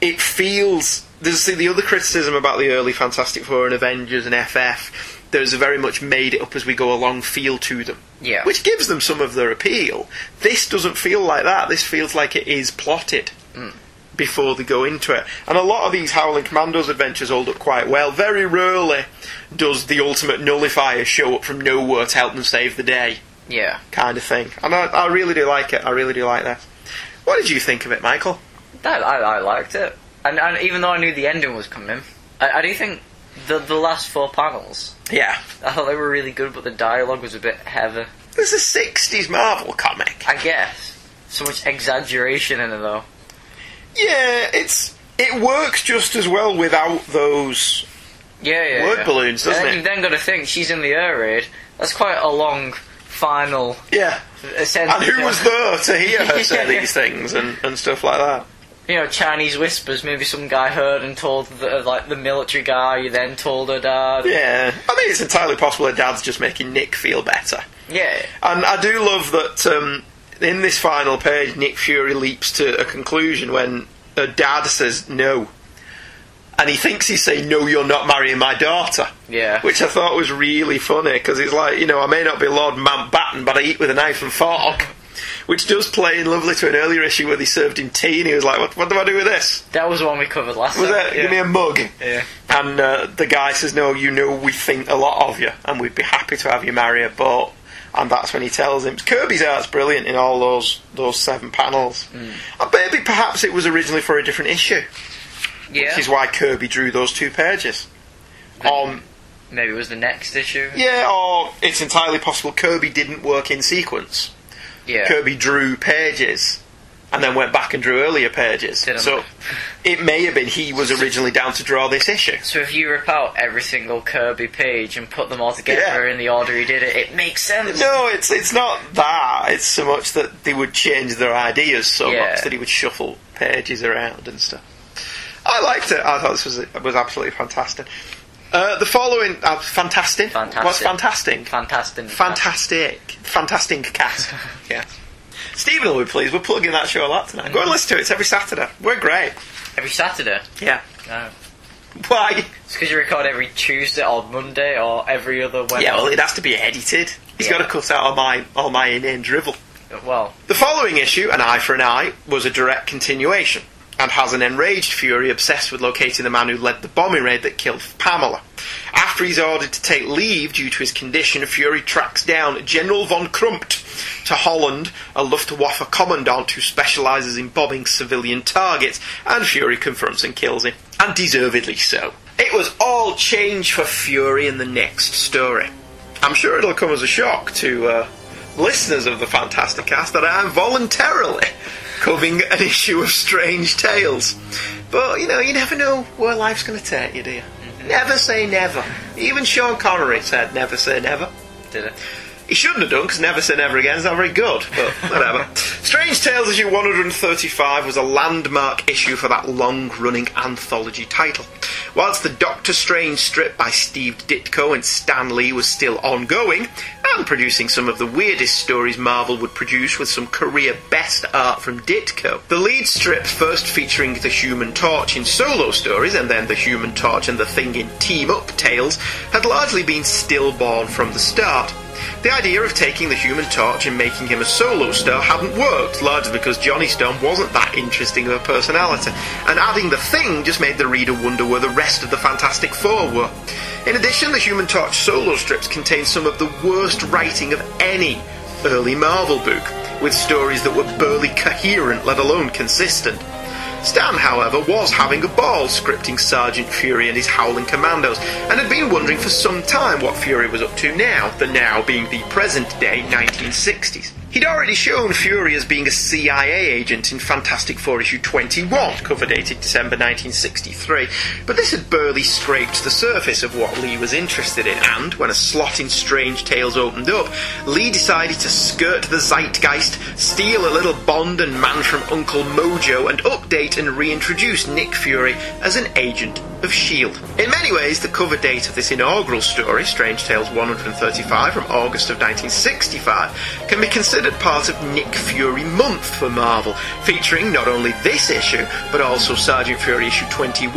It feels. There's the other criticism about the early Fantastic Four and Avengers and FF. There's a very much made it up as we go along feel to them Yeah. which gives them some of their appeal. This doesn't feel like that. This feels like it is plotted hmm. before they go into it. And a lot of these Howling Commandos adventures hold up quite well. Very rarely does the ultimate nullifier show up from nowhere to help them save the day, yeah. kind of thing. And I, I really do like it. I really do like that. What did you think of it, Michael? That I, I liked it, and, and even though I knew the ending was coming, I, I do think the the last four panels, Yeah. I thought they were really good, but the dialogue was a bit heavy. This is a 60s Marvel comic. I guess so much exaggeration in it though. Yeah, it's it works just as well without those. Yeah, yeah. Word yeah. balloons, doesn't and then it? You've then got to think she's in the air raid. That's quite a long final. Yeah. sentence. And who was there to hear her [LAUGHS] say these things and, and stuff like that? You know, Chinese whispers. Maybe some guy heard and told the, like the military guy. You then told her dad. Yeah, I mean it's entirely possible her dad's just making Nick feel better. Yeah. And I do love that um, in this final page, Nick Fury leaps to a conclusion when her dad says no. And he thinks he's saying, No, you're not marrying my daughter. Yeah. Which I thought was really funny because it's like, you know, I may not be Lord Mountbatten, but I eat with a knife and fork. Which does play in lovely to an earlier issue where they served him tea and he was like, What, what do I do with this? That was the one we covered last Was time. it? Yeah. Give me a mug. Yeah. And uh, the guy says, "No, you know we think a lot of you, and we'd be happy to have you marry her." But and that's when he tells him Kirby's art's brilliant in all those those seven panels. Mm. And maybe perhaps it was originally for a different issue, Yeah. which is why Kirby drew those two pages. Um, Maybe it was the next issue. yeah, or it's entirely possible Kirby didn't work in sequence. Yeah. Kirby drew pages. And then went back and drew earlier pages. Didn't so it may have been he was originally down to draw this issue. So if you rip out every single Kirby page and put them all together Yeah. in the order he did it, it makes sense. No, it's it's not that. It's so much that they would change their ideas so Yeah. much that he would shuffle pages around and stuff. I liked it. I thought this was was absolutely fantastic. Uh, the following, uh, fantastic. Fantastic. What's fantastic? Fantastic. Fantastic, fantastic cast. [LAUGHS] yeah. Stephen will be pleased. We're plugging that show a lot tonight. Go and listen to it. It's every Saturday. We're great. Every Saturday. Yeah. No. Why? It's because you record every Tuesday or Monday or every other Wednesday. Yeah. Well, it has to be edited. He's Yeah. got to cut out all my all my inane drivel. Well, The following issue, An Eye for an Eye, was a direct continuation and has an enraged Fury obsessed with locating the man who led the bombing raid that killed Pamela. After he's ordered to take leave due to his condition, Fury tracks down General von Krumpt to Holland, a Luftwaffe commandant who specialises in bombing civilian targets, and Fury confronts and kills him, and deservedly so. It was all change for Fury in the next story. I'm sure it'll come as a shock to uh, listeners of the Fantasticast that I am voluntarily covering an issue of Strange Tales. But, you know, you never know where life's going to take you, do you? Mm-hmm. Never say never. Even Sean Connery said never say never. did it? He shouldn't have done because Never Say Never Again is not very good, but [LAUGHS] whatever. Strange Tales issue 135 was a landmark issue for that long running anthology title. Whilst the Doctor Strange strip by Steve Ditko and Stan Lee was still ongoing, and producing some of the weirdest stories Marvel would produce with some career best art from Ditko, the lead strip first featuring the Human Torch in solo stories and then the Human Torch and the Thing in team up tales had largely been stillborn from the start. The idea of taking the Human Torch and making him a solo star hadn't worked, largely because Johnny Storm wasn't that interesting of a personality, and adding the Thing just made the reader wonder where the rest of the Fantastic Four were. In addition, the Human Torch solo strips contain some of the worst writing of any early Marvel book, with stories that were barely coherent, let alone consistent. Stan, however, was having a ball scripting Sergeant Fury and his Howling Commandos, and had been wondering for some time what Fury was up to now, the now being the present day 1960s. He'd already shown Fury as being a CIA agent in Fantastic Four issue 21, cover dated December 1963, but this had barely scraped the surface of what Lee was interested in, and when a slot in Strange Tales opened up, Lee decided to skirt the zeitgeist, steal a little Bond and Man from Uncle Mojo, and update and reintroduce Nick Fury as an agent of S.H.I.E.L.D. In many ways, the cover date of this inaugural story, Strange Tales 135 from August of 1965, can be considered part of Nick Fury Month for Marvel, featuring not only this issue, but also Sergeant Fury issue 21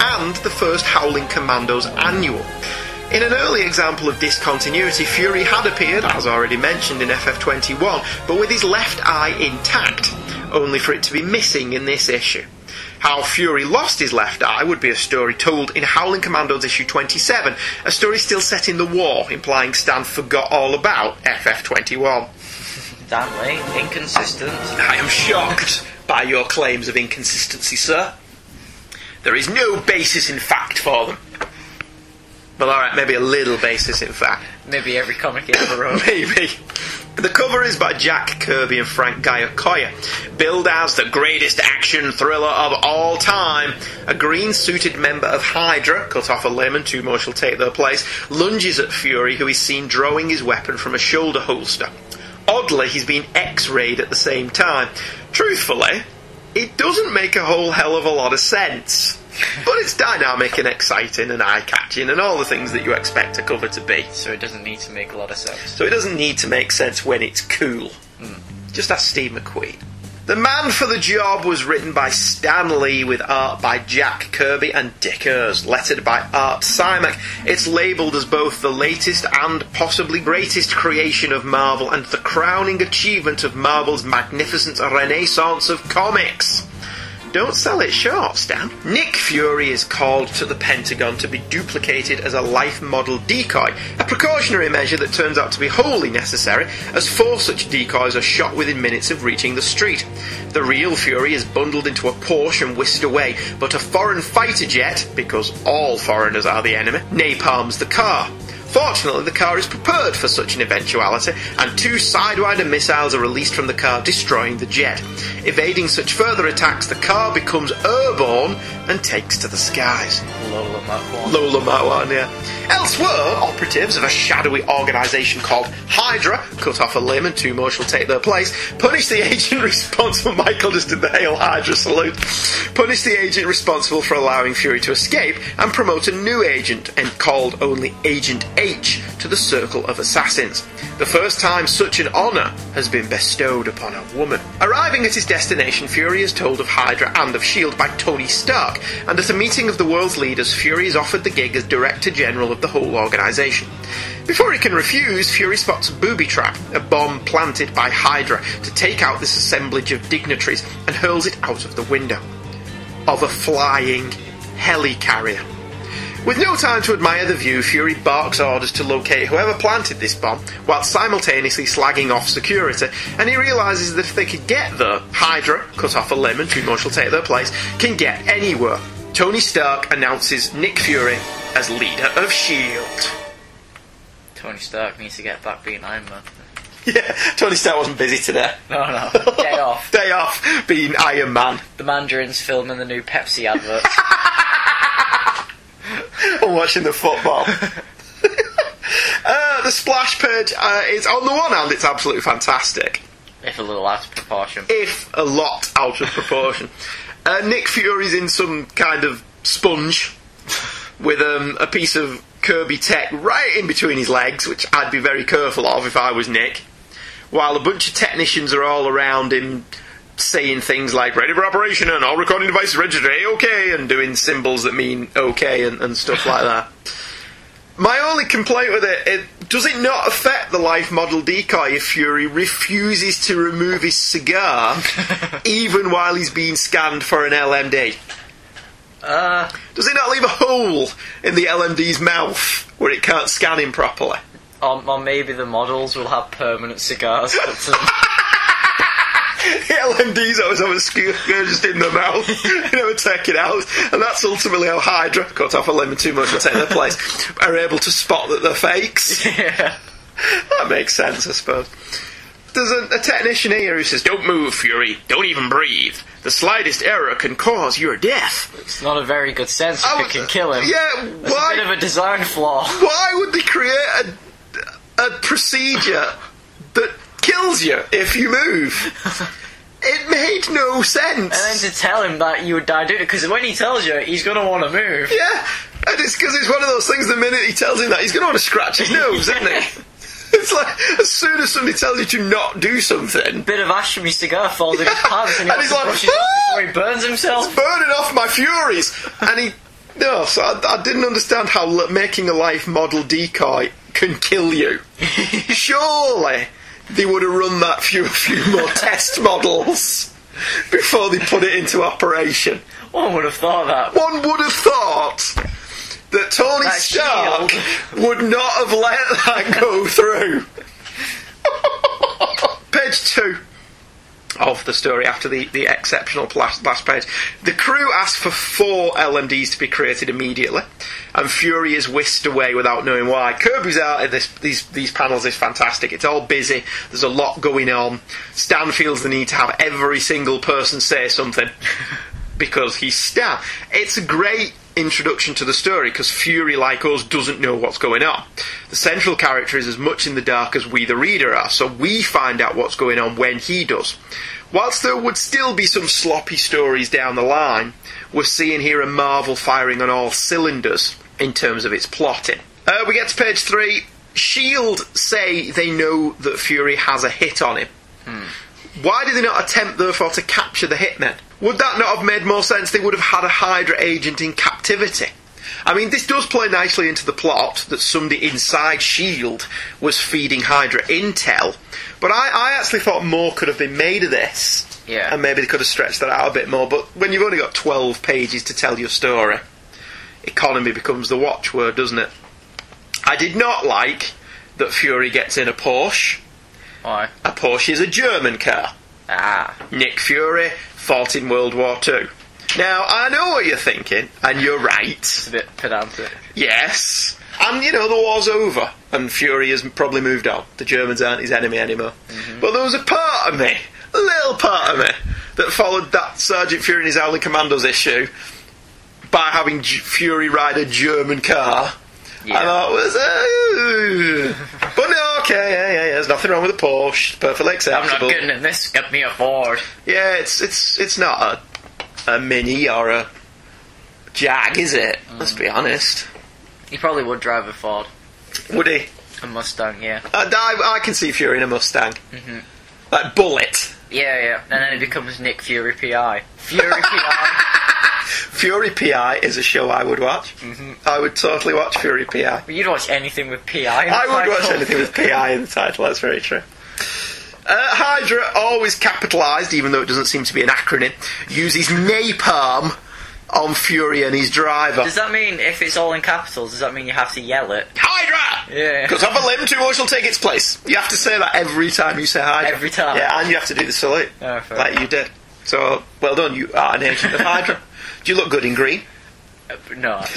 and the first Howling Commandos annual. In an early example of discontinuity, Fury had appeared, as already mentioned, in FF21, but with his left eye intact, only for it to be missing in this issue. How Fury lost his left eye would be a story told in Howling Commandos issue 27, a story still set in the war, implying Stan forgot all about FF21. Inconsistent. I am shocked by your claims of inconsistency, sir. There is no basis in fact for them. Well, alright, maybe a little basis in fact. Maybe every comic he ever wrote. [LAUGHS] Maybe. The cover is by Jack Kirby and Frank Giacoia. Billed as the greatest action thriller of all time, a green suited member of Hydra, cut off a limb and two more shall take their place, lunges at Fury, who is seen drawing his weapon from a shoulder holster. Oddly, he's been x rayed at the same time. Truthfully, it doesn't make a whole hell of a lot of sense. But it's dynamic and exciting and eye catching and all the things that you expect a cover to be. So it doesn't need to make a lot of sense. So it doesn't need to make sense when it's cool. Hmm. Just ask Steve McQueen. The Man for the Job was written by Stan Lee with art by Jack Kirby and Dick Ayers, lettered by Art Simek. It's labelled as both the latest and possibly greatest creation of Marvel and the crowning achievement of Marvel's magnificent renaissance of comics. Don't sell it short, Stan. Nick Fury is called to the Pentagon to be duplicated as a life model decoy, a precautionary measure that turns out to be wholly necessary, as four such decoys are shot within minutes of reaching the street. The real Fury is bundled into a Porsche and whisked away, but a foreign fighter jet, because all foreigners are the enemy, napalms the car. Fortunately, the car is prepared for such an eventuality, and two Sidewinder missiles are released from the car, destroying the jet. Evading such further attacks, the car becomes airborne and takes to the skies. Lola 1. Lola Marwan, yeah. Elsewhere, operatives of a shadowy organisation called Hydra, cut off a limb and two more shall take their place, punish the agent [LAUGHS] responsible. Michael just did the Hail Hydra salute. Punish the agent responsible for allowing Fury to escape and promote a new agent and called only Agent H to the circle of assassins. The first time such an honour has been bestowed upon a woman. Arriving at his destination, Fury is told of Hydra and of S.H.I.E.L.D. by Tony Stark, and at a meeting of the world's leaders, Fury is offered the gig as Director General of the whole organisation. Before he can refuse, Fury spots a booby trap, a bomb planted by Hydra to take out this assemblage of dignitaries, and hurls it out of the window. Of a flying helicarrier. With no time to admire the view, Fury barks orders to locate whoever planted this bomb, while simultaneously slagging off security, and he realises that if they could get there, Hydra, cut off a limb and two more shall take their place, can get anywhere. Tony Stark announces Nick Fury as leader of S.H.I.E.L.D. Tony Stark needs to get back being Iron Man. Yeah, Tony Stark wasn't busy today. No, no. [LAUGHS] Day off. Day off being Iron Man. The Mandarin's filming the new Pepsi advert. [LAUGHS] or watching the football. [LAUGHS] uh, the splash page uh, is, on the one hand, it's absolutely fantastic. if a little out of proportion. if a lot out of proportion. Uh, Nick Fury's in some kind of sponge with um, a piece of Kirby tech right in between his legs, which I'd be very careful of if I was Nick. While a bunch of technicians are all around him saying things like ready for operation and all recording devices registered okay and doing symbols that mean okay and, and stuff like that. My only complaint with it, it does it not affect the life model decoy if Fury refuses to remove his cigar [LAUGHS] even while he's being scanned for an LMD? Uh, Does it not leave a hole in the LMD's mouth where it can't scan him properly? or, or maybe the models will have permanent cigars [LAUGHS] LMD's always have a skewer just in their mouth. [LAUGHS] you never take it out. And that's ultimately how Hydra, cut off a limb too much to take their place, [LAUGHS] are able to spot that they're fakes. [LAUGHS] yeah. that makes sense, I suppose. there's a, a technician here who says, "Don't move, Fury. Don't even breathe. The slightest error can cause your death." It's not a very good sense if it can kill him. Yeah, It's why? a bit of a design flaw. why would they create a, a procedure that kills you if you move? [LAUGHS] It made no sense. And then to tell him that you would die doing it, because when he tells you, he's going to want to move. yeah, and it's because it's one of those things. The minute he tells him that, he's going to want to scratch his nose, isn't he? [LAUGHS] It's like as soon as somebody tells you to not do something, a bit of ash from his cigar falls in his pants and he And he's like, "Ah!" before he burns himself. It's burning off my furies, and he no. So I, I didn't understand how making a life model decoy can kill you. [LAUGHS] Surely they would have run that few [LAUGHS] a few more test models before they put it into operation. One would have thought that. One would have thought that Tony That Stark shield. would not have let that go through. [LAUGHS] Page two of the story after the, the exceptional last, last page. The crew ask for four LMDs to be created immediately, and Fury is whisked away without knowing why. Kirby's out of this, these, these panels is fantastic. It's all busy, there's a lot going on. Stan feels the need to have every single person say something [LAUGHS] because he's Stan. It's a great introduction to the story because Fury, like us, doesn't know what's going on. The central character is as much in the dark as we, the reader, are, so we find out what's going on when he does. Whilst there would still be some sloppy stories down the line, we're seeing here a Marvel firing on all cylinders in terms of its plotting. Uh, we get to page three. Shield say they know that Fury has a hit on him. Why did they not attempt, therefore, to capture the hitmen? Would that not have made more sense? They would have had a Hydra agent in captivity. I mean, this does play nicely into the plot that somebody inside S.H.I.E.L.D. was feeding Hydra intel, but I, I actually thought more could have been made of this. Yeah. And maybe they could have stretched that out a bit more, but when you've only got 12 pages to tell your story, economy becomes the watchword, doesn't it? I did not like that Fury gets in a Porsche. Why? A Porsche is a German car. Ah. Nick Fury fought in World War Two. Now, I know what you're thinking, and you're right. It's a bit pedantic. Yes. And, you know, the war's over, and Fury has probably moved on. The Germans aren't his enemy anymore. Mm-hmm. But there was a part of me, a little part of me, that followed that Sergeant Fury and his Howling Commandos issue by having Fury ride a German car. Yeah. I thought was, uh, but no, okay, yeah, yeah, yeah. There's nothing wrong with the Porsche. Perfectly acceptable. I'm not getting in this. Get me a Ford. Yeah, it's it's it's not a a mini or a Jag, is it? Let's be honest. He probably would drive a Ford. Would he? A Mustang, yeah. I, I, I can see Fury in a Mustang, like Bullitt. Yeah, yeah. And then it becomes Nick Fury PI. Fury PI. [LAUGHS] Fury PI is a show I would watch. I would totally watch Fury PI. You'd watch anything with PI. in I would watch anything with PI in the title. That's very true. Uh, Hydra, always capitalised, even though it doesn't seem to be an acronym, uses napalm on Fury and his driver. Does that mean if it's all in capitals, does that mean you have to yell it? Hydra! Yeah. Because of a limb, too much will take its place. You have to say that every time you say Hydra. Every time? Yeah, and you have to do the salute. Oh, like you did. So, well done, you are an agent of Hydra. do you look good in green? Uh, No. [LAUGHS]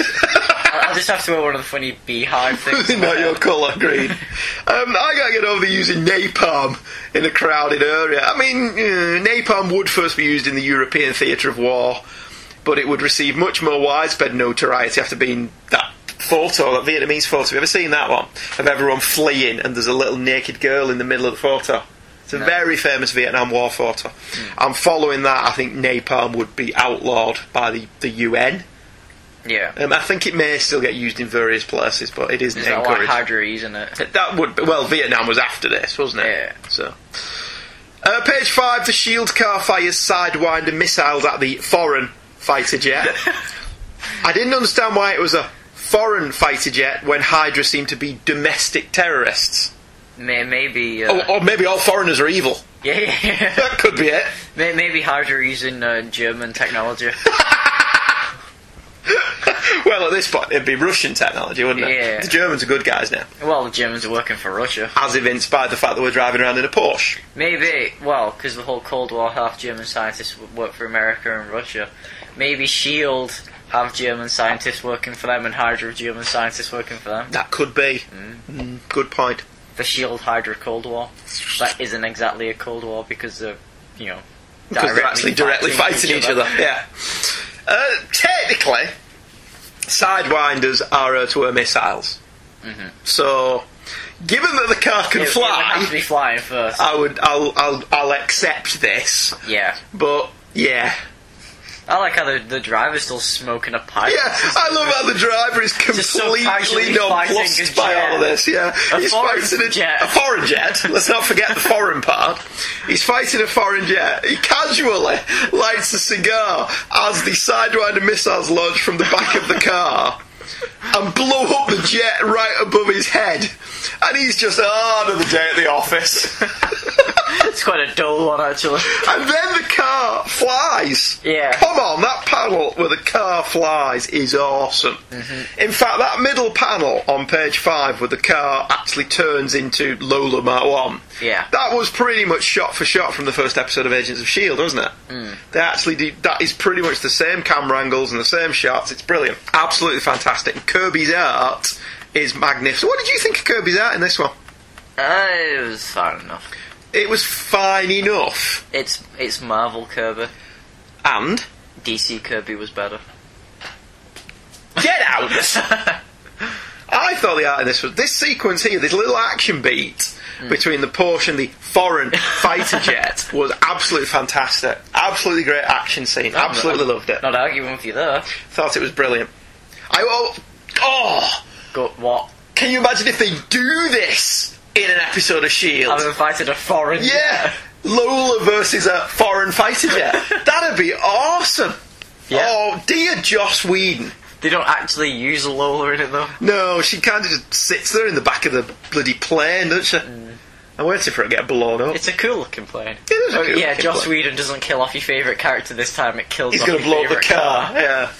I'll just have to wear one of the funny beehive things. [LAUGHS] Not your colour, green. Um, I gotta get over using napalm in a crowded area. I mean, uh, napalm would first be used in the European theatre of war, but it would receive much more widespread notoriety after being that photo, that Vietnamese photo. Have you ever seen that one? Of everyone fleeing and there's a little naked girl in the middle of the photo. It's a very famous Vietnam War photo. And following that, I think napalm would be outlawed by the, the UN. Yeah. Um, I think it may still get used in various places, but it isn't Is that encouraged. Hydra are using it? That would be, well, Vietnam was after this, wasn't it? Yeah. So, uh, page five: the Shield car fires sidewinder missiles at the foreign fighter jet. [LAUGHS] I didn't understand why it was a foreign fighter jet when Hydra seemed to be domestic terrorists. May, maybe. Uh, Oh, or maybe all foreigners are evil. yeah, yeah, yeah. [LAUGHS] That could be it. May- Maybe Hydra are using uh, German technology. [LAUGHS] Well, at this point, it'd be Russian technology, wouldn't it? Yeah. The Germans are good guys now, Well, the Germans are working for Russia. as evinced by the fact that we're driving around in a Porsche. Maybe, well, because the whole Cold War, half German scientists would work for America and Russia. Maybe SHIELD have German scientists working for them and Hydra have German scientists working for them. That could be. Mm, good point. the Shield Hydra Cold War. That isn't exactly a Cold War because of you know because they're actually directly fighting, each other. Yeah. Uh, technically, sidewinders are Earth-to-Air missiles. So, given that the car can It, it to fly, be flying first. I would, I'll, I'll, I'll accept this. yeah, But yeah, I like how the, the driver's still smoking a pipe. yeah, I love how the driver is completely nonplussed by all of this. Yeah, A he's fighting a jet. a foreign jet. Let's not forget the foreign part. He's fighting a foreign jet. He casually lights a cigar as the sidewinder missiles launch from the back of the car. And blow up the jet right above his head. And he's just, oh, another day at the office. [LAUGHS] [LAUGHS] It's quite a dull one actually. And then the car flies. Yeah. Come on, that panel where the car flies is awesome. Mm-hmm. In fact, that middle panel on page five where the car actually turns into Lola Mark 1. Yeah. That was pretty much shot for shot from the first episode of Agents of S.H.I.E.L.D., wasn't it? Mm. They actually did, that is pretty much the same camera angles and the same shots. It's brilliant. Absolutely fantastic. And Kirby's art is magnificent. What did you think of Kirby's art in this one? Uh, it was fine enough. It was fine enough. It's it's Marvel Kirby. And DC Kirby was better. Get out! [LAUGHS] I thought the art in this was this sequence here, this little action beat Hmm. between the Porsche and the foreign [LAUGHS] fighter jet was absolutely fantastic. Absolutely great action scene. Absolutely loved it. Not arguing with you there. Thought it was brilliant. I oh, oh Go what? can you imagine if they do this in an episode of Shield? Having fighted a foreign. yeah, Lola versus a foreign fighter jet. [LAUGHS] That'd be awesome. Yeah. Oh, dear Joss Whedon. They don't actually use Lola in it though. No, she kind of just sits there in the back of the bloody plane, doesn't she? I'm waiting for it to get blown up. It's a cool looking plane. It is a Oh, cool yeah, Joss plane. Whedon doesn't kill off your favourite character this time, it kills He's off going to your blow up the favourite car. Yeah.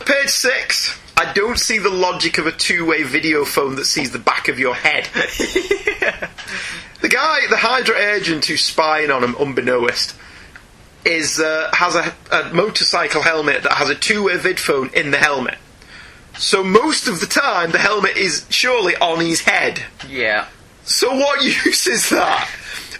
[LAUGHS] Page six. I don't see the logic of a two-way video phone that sees the back of your head. [LAUGHS] [LAUGHS] The guy, the Hydra agent who's spying on him, unbeknownst, is uh, has a, a motorcycle helmet that has a two-way vid phone in the helmet. So most of the time, the helmet is surely on his head. Yeah. So what [LAUGHS] use is that?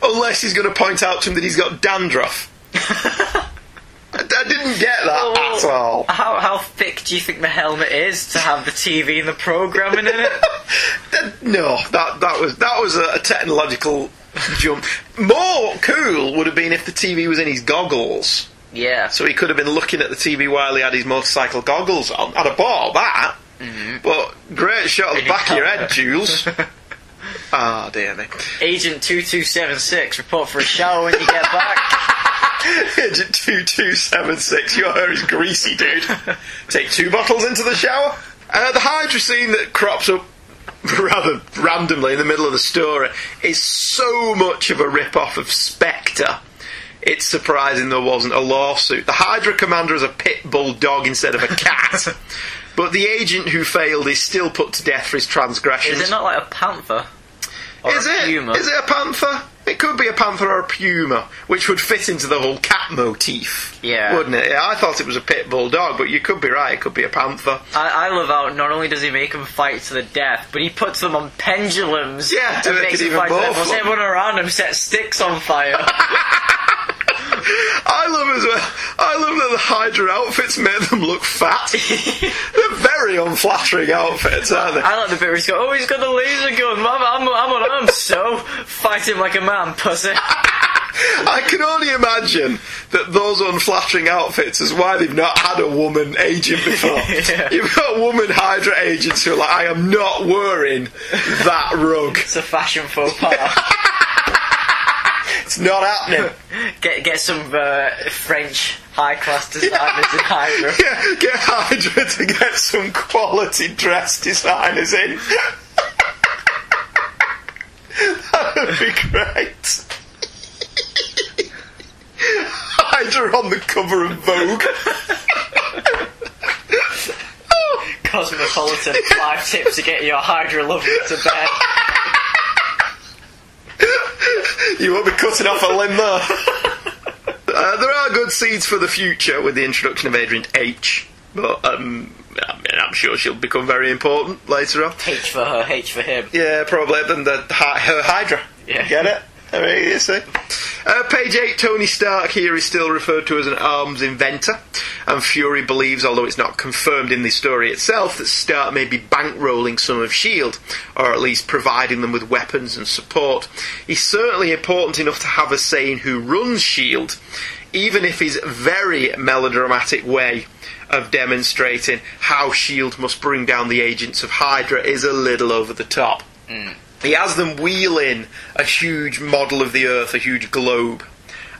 Unless he's going to point out to him that he's got dandruff. [LAUGHS] I, I didn't get that Oh. at all. How how thick do you think the helmet is to have the TV and the programming in it? [LAUGHS] That- no, that that was that was a, a technological jump. More cool would have been if the TV was in his goggles, Yeah. so he could have been looking at the TV while he had his motorcycle goggles on. I'd have bought that. Mm-hmm. But great shot of the In back of your head, Jules. Ah, dear me. Agent two two seven six, report for a shower when you get back. [LAUGHS] Agent 2276, your hair is greasy, dude. Take two bottles into the shower. Uh, the Hydra scene that crops up [LAUGHS] rather randomly in the middle of the story is so much of a rip-off of Spectre. It's surprising there wasn't a lawsuit. The Hydra commander is a pit bull dog instead of a cat. [LAUGHS] but the agent who failed is still put to death for his transgressions. Is it not like a panther? Is a it? puma? Is it a panther? It could be a panther or a puma, which would fit into the whole cat motif. Yeah. Wouldn't it? Yeah, I thought it was a pit bull dog, but you could be right. It could be a panther. I, I love how not only does he make them fight to the death, but he puts them on pendulums. Yeah, to make it them even fight to the more fun. everyone around him sets sticks on fire. [LAUGHS] I love as well. I love that the Hydra outfits made them look fat. [LAUGHS] They're very unflattering outfits, aren't they? I like the bit where he's going, oh, he's got the laser gun. I'm, I'm, I'm unarmed, so fight him like a man, pussy. [LAUGHS] I can only imagine that those unflattering outfits is why they've not had a woman agent before. [LAUGHS] Yeah. You've got woman Hydra agents who are like, I am not wearing that rug. It's a fashion faux pas. It's not happening. [LAUGHS] get get some uh, French high class designers in Hydra. [LAUGHS] Yeah, get Hydra to get some quality dress designers in. [LAUGHS] that would be great. Hydra on the cover of Vogue. Cosmopolitan five tips to get your Hydra lover to bed. You won't be cutting off a limb there. [LAUGHS] Uh, there are good seeds for the future with the introduction of Adrian H. But um, I mean, I sure she'll become very important later on. H for her, H for him. Yeah, probably than the her Hydra. Yeah. Get it? Uh, page 8, Tony Stark here is still referred to as an arms inventor, and Fury believes, although it's not confirmed in the story itself, that Stark may be bankrolling some of S.H.I.E.L.D., or at least providing them with weapons and support. He's certainly important enough to have a say in who runs S.H.I.E.L.D., even if his very melodramatic way of demonstrating how S.H.I.E.L.D. must bring down the agents of Hydra is a little over the top. He has them wheel in a huge model of the Earth, a huge globe,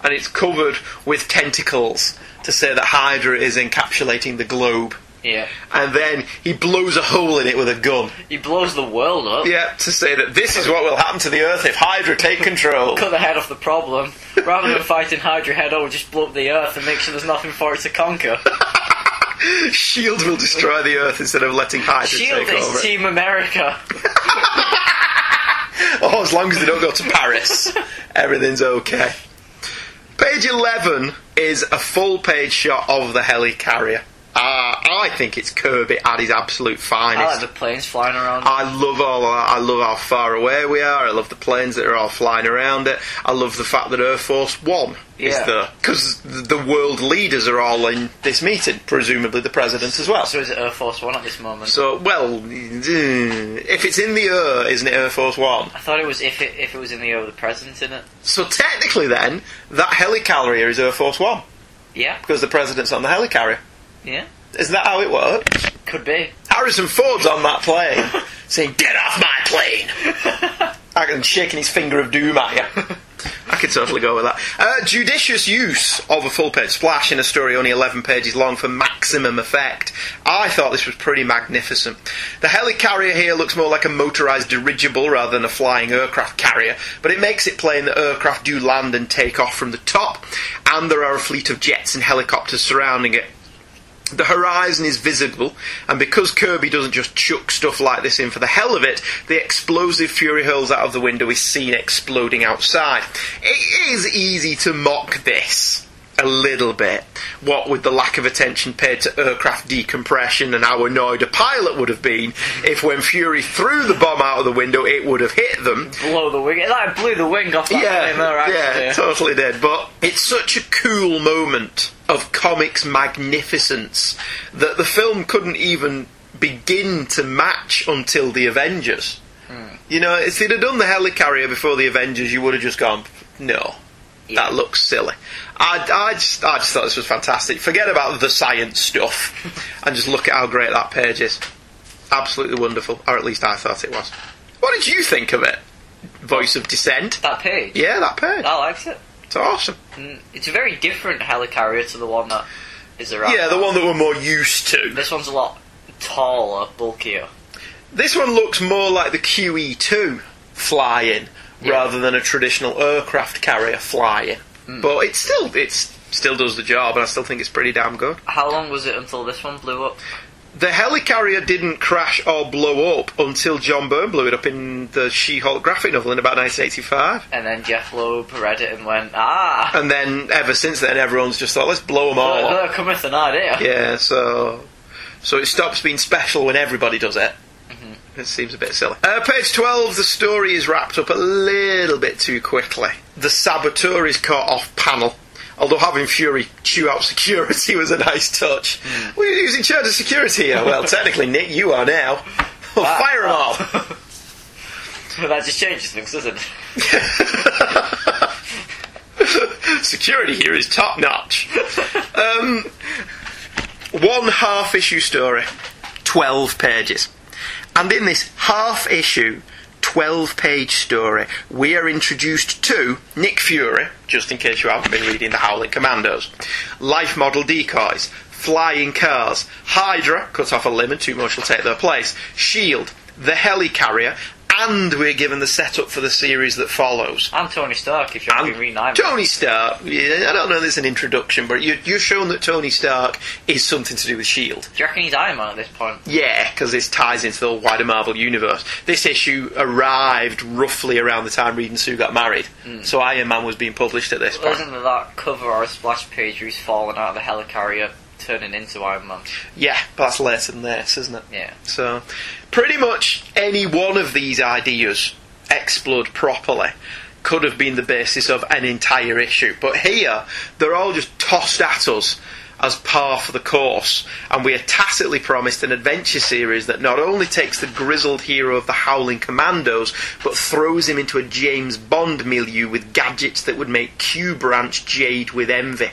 and it's covered with tentacles to say that Hydra is encapsulating the globe. Yeah. And then he blows a hole in it with a gun. He blows the world up. Yeah, to say that this is what will happen to the Earth if Hydra take control. [LAUGHS] Cut the head off the problem. Rather than fighting Hydra head on, we just blow up the Earth and make sure there's nothing for it to conquer. [LAUGHS] Shield will destroy the Earth instead of letting Hydra Shield take over. Shield is. Team America. [LAUGHS] [LAUGHS] Oh, as long as they don't go to Paris, [LAUGHS] everything's okay. Page 11 is a full page shot of the helicarrier. Uh, I think it's Kirby at his absolute I like finest. the planes flying around. I love all that. I love how far away we are. I love the planes that are all flying around it. I love the fact that Air Force One is Yeah. there because the world leaders are all in this meeting. Presumably the president as well. so is it Air Force One at this moment? So, well, if it's in the air, isn't it Air Force One? I thought it was if it if it was in the air with the president in it. So technically, then that helicarrier is Air Force One Yeah, because the president's on the helicarrier. Yeah, Isn't that how it works? could be. Harrison Ford's on that plane, [LAUGHS] saying, "Get off my plane!" [LAUGHS] and shaking his finger of doom at you. [LAUGHS] I could totally go with that. Uh, judicious use of a full page splash in a story only 11 pages long for maximum effect. I thought this was pretty magnificent. The helicarrier here looks more like a motorised dirigible rather than a flying aircraft carrier, but it makes it plain that aircraft do land and take off from the top, and there are a fleet of jets and helicopters surrounding it. The horizon is visible, and because Kirby doesn't just chuck stuff like this in for the hell of it, the explosive Fury hurls out of the window is seen exploding outside. It is easy to mock this a little bit, what with the lack of attention paid to aircraft decompression and how annoyed a pilot would have been if when Fury threw the bomb out of the window it would have hit them. Blow the wing. It like blew the wing off that Yeah, plane yeah, totally did. But it's such a cool moment of comics magnificence that the film couldn't even begin to match until the Avengers. Hmm. You know, if they'd have done the helicarrier before the Avengers, you would have just gone, no, Yeah. that looks silly. I, I, just, I just thought this was fantastic. Forget about the science stuff and just look at how great that page is. Absolutely wonderful, or at least I thought it was. What did you think of it? Voice of Dissent? That page. Yeah, that page. I liked it. It's awesome. Mm, It's a very different helicarrier to the one that is around. Yeah, the one that we're more used to. This one's a lot taller, bulkier. This one looks more like the QE2 flying Yeah. rather than a traditional aircraft carrier flying. Hmm. But it still it still does the job, and I still think it's pretty damn good. How long was it until this one blew up? The helicarrier didn't crash or blow up until John Byrne blew it up in the She-Hulk graphic novel in about 1985. And then Jeph Loeb read it and went, ah, And then ever since then, everyone's just thought, let's blow them all there cometh an idea. Yeah, so so it stops being special when everybody does it. It seems a bit silly. Uh, page 12, the story is wrapped up a little bit too quickly. The saboteur is caught off panel. Although having Fury chew out security was a nice touch. Mm. Well, who's in charge of security here? Well, [LAUGHS] technically, Nick, you are now. Well, [LAUGHS] Ah, fire them all. [LAUGHS] But that just changes things, doesn't it? Security here is top notch. Um, one half issue story, 12 pages. And in this half issue, 12 page story, we are introduced to Nick Fury, just in case you haven't been reading The Howling Commandos, life model decoys, flying cars, Hydra, cut off a limb and two more shall take their place, Shield, the helicarrier, and we're given the setup for the series that follows. And Tony Stark, if you're And been reading Iron Man. Tony Stark. Yeah, I don't know. If there's an introduction, but you, you're shown that Tony Stark is something to do with Shield. Do you reckon he's Iron Man at this point? Yeah, because this ties into the wider Marvel universe. This issue arrived roughly around the time Reed and Sue got married, hmm. so Iron Man was being published at this point. Isn't there that cover or a splash page where he's fallen out of the helicarrier turning into Iron Man. Yeah, but that's later than this, isn't it? Yeah. So, pretty much any one of these ideas explode properly could have been the basis of an entire issue. But here, they're all just tossed at us as par for the course, and we are tacitly promised an adventure series that not only takes the grizzled hero of the Howling Commandos, but throws him into a James Bond milieu with gadgets that would make Q Branch jade with envy.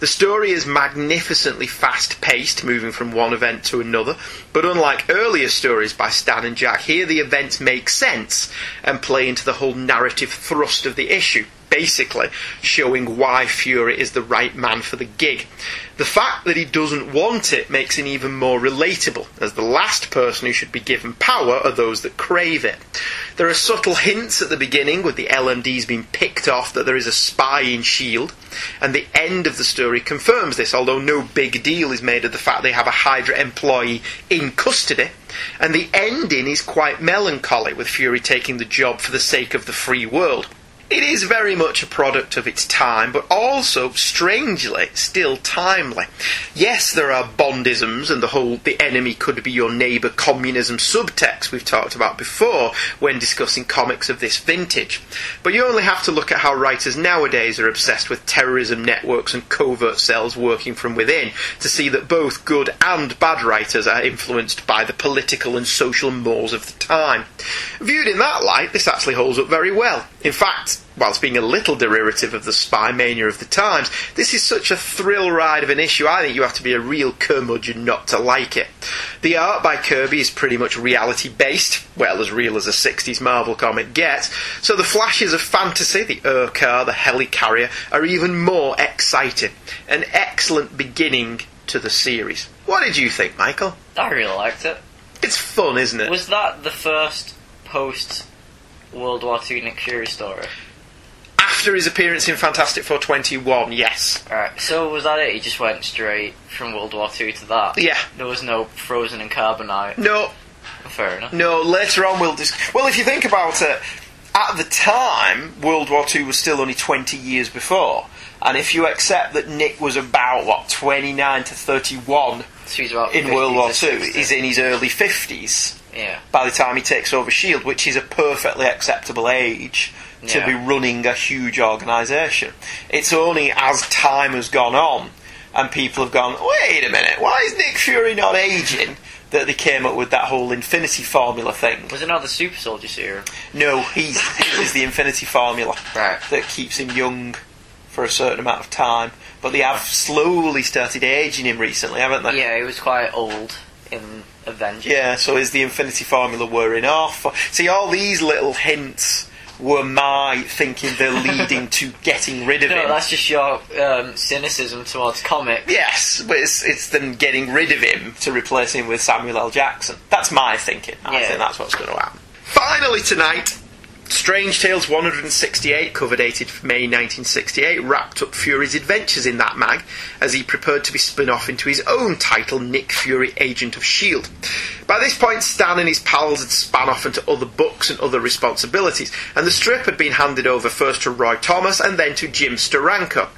The story is magnificently fast paced, moving from one event to another, but unlike earlier stories by Stan and Jack, here the events make sense and play into the whole narrative thrust of the issue basically showing why Fury is the right man for the gig. The fact that he doesn't want it makes him even more relatable, as the last person who should be given power are those that crave it. There are subtle hints at the beginning, with the LMDs being picked off, that there is a spy in S.H.I.E.L.D., and the end of the story confirms this, although no big deal is made of the fact they have a Hydra employee in custody. And the ending is quite melancholy, with Fury taking the job for the sake of the free world. It is very much a product of its time, but also, strangely, still timely. Yes, there are Bondisms and the whole the enemy could be your neighbour communism subtext we've talked about before when discussing comics of this vintage. But you only have to look at how writers nowadays are obsessed with terrorism networks and covert cells working from within to see that both good and bad writers are influenced by the political and social mores of the time. Viewed in that light, this actually holds up very well. In fact, whilst being a little derivative of the spy mania of the times, this is such a thrill ride of an issue, I think you have to be a real curmudgeon not to like it. The art by Kirby is pretty much reality based, well, as real as a 60s Marvel comic gets, so the flashes of fantasy, the Ur-Car, the helicarrier, are even more exciting. An excellent beginning to the series. What did you think, Michael? I really liked it. It's fun, isn't it? Was that the first post World War II Nick Fury story? After his appearance in Fantastic Four 21, yes. Alright, so was that it? He just went straight from World War II to that? Yeah. There was no Frozen and Carbonite. No, Fair enough. No, later on we'll dis- Well, if you think about it, at the time, World War Two was still only 20 years before. And if you accept that Nick was about, what, 29 to 31 So in World War 60. he's in his early 50s Yeah. by the time he takes over S.H.I.E.L.D., which is a perfectly acceptable age to Yeah. be running a huge organisation. It's only as time has gone on and people have gone, wait a minute, why is Nick Fury not aging? That they came up with that whole Infinity Formula thing. Was it not the Super Soldier serum? No, he's he is the Infinity Formula Right. that keeps him young for a certain amount of time. But they have slowly started aging him recently, haven't they? Yeah, he was quite old in Avengers. Yeah, so is the Infinity Formula wearing off? See, all these little hints were my thinking they're [LAUGHS] leading to getting rid of No, him. that's just your um, cynicism towards comics. Yes, but it's, it's them getting rid of him to replace him with Samuel L. Jackson. That's my thinking. I Yeah. think that's what's going to happen. Finally tonight, Strange Tales 168, cover dated May 1968, wrapped up Fury's adventures in that mag as he prepared to be spun off into his own title, Nick Fury, Agent of S.H.I.E.L.D. By this point, Stan and his pals had spun off into other books and other responsibilities, and the strip had been handed over first to Roy Thomas and then to Jim Steranko.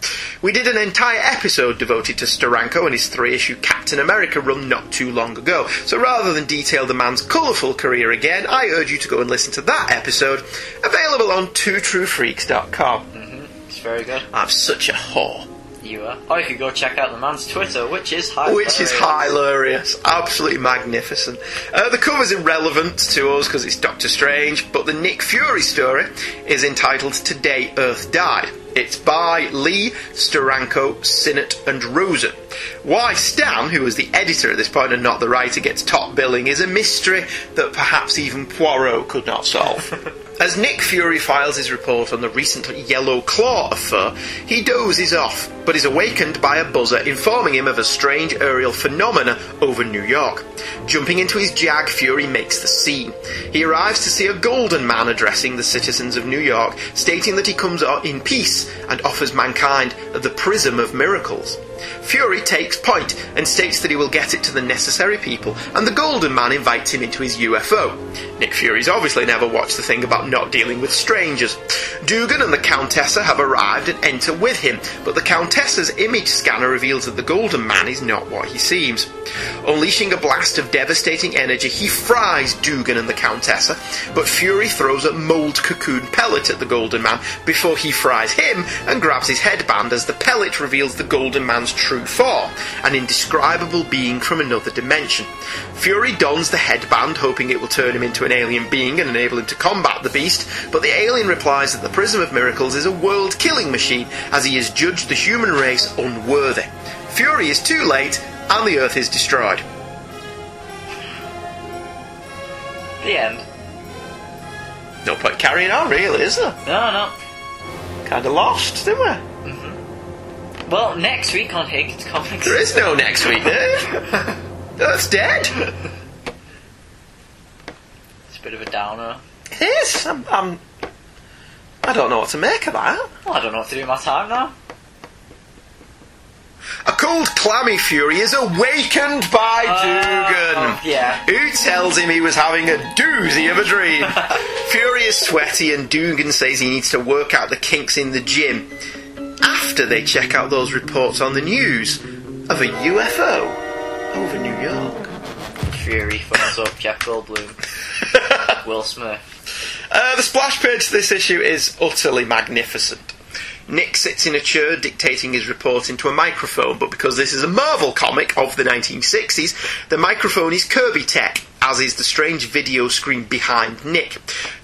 We did an entire episode devoted to Steranko and his three issue Captain America run not too long ago, so rather than detail the man's colourful career again, I urge you to go and listen to that episode, available on twotruefreaks.com. It's very good. I'm such a whore. You are. Or you could go check out the man's Twitter, which is high. Which is hilarious, absolutely magnificent. Uh, the cover's irrelevant to us because it's Doctor Strange, but the Nick Fury story is entitled Today Earth Died. It's by Lee, Steranko, Sinnott, and Rosen. Why Stan, who was the editor at this point and not the writer, gets top billing is a mystery that perhaps even Poirot could not solve. [LAUGHS] As Nick Fury files his report on the recent Yellow Claw affair, he dozes off, but is awakened by a buzzer informing him of a strange aerial phenomena over New York. Jumping into his Jag, Fury makes the scene. He arrives to see a golden man addressing the citizens of New York, stating that he comes in peace and offers mankind the prism of miracles. Fury takes point and states that he will get it to the necessary people, and the Golden Man invites him into his UFO. Nick Fury's obviously never watched the thing about not dealing with strangers. Dugan and the Countessa have arrived and enter with him, but the Countessa's image scanner reveals that the Golden Man is not what he seems. Unleashing a blast of devastating energy, he fries Dugan and the Countessa, but Fury throws a mold cocoon pellet at the Golden Man before he fries him and grabs his headband as the pellet reveals the Golden Man's true form, an indescribable being from another dimension. Fury dons the headband, hoping it will turn him into an alien being and enable him to combat the beast, but the alien replies that the Prism of Miracles is a world killing machine as he has judged the human race unworthy. Fury is too late and the Earth is destroyed. The end. No point carrying on, really, is there? No, no. Kind of lost, didn't we? Well, next week on Kids Comics. There is no next week, eh? [LAUGHS] Dave. Earth's dead. It's a bit of a downer. It is. I'm, I'm. I don't know what to make of that. Well, I don't know what to do with my time now. A cold, clammy Fury is awakened by uh, Dugan. Oh, yeah. Who tells him he was having a doozy of a dream? [LAUGHS] Fury is sweaty, and Dugan says he needs to work out the kinks in the gym. After they check out those reports on the news of a UFO over New York. Fury phones up Jeff Goldblum. [LAUGHS] Will Smith. Uh, the splash page to this issue is utterly magnificent. Nick sits in a chair dictating his report into a microphone, but because this is a Marvel comic of the 1960s, the microphone is Kirby tech, as is the strange video screen behind Nick.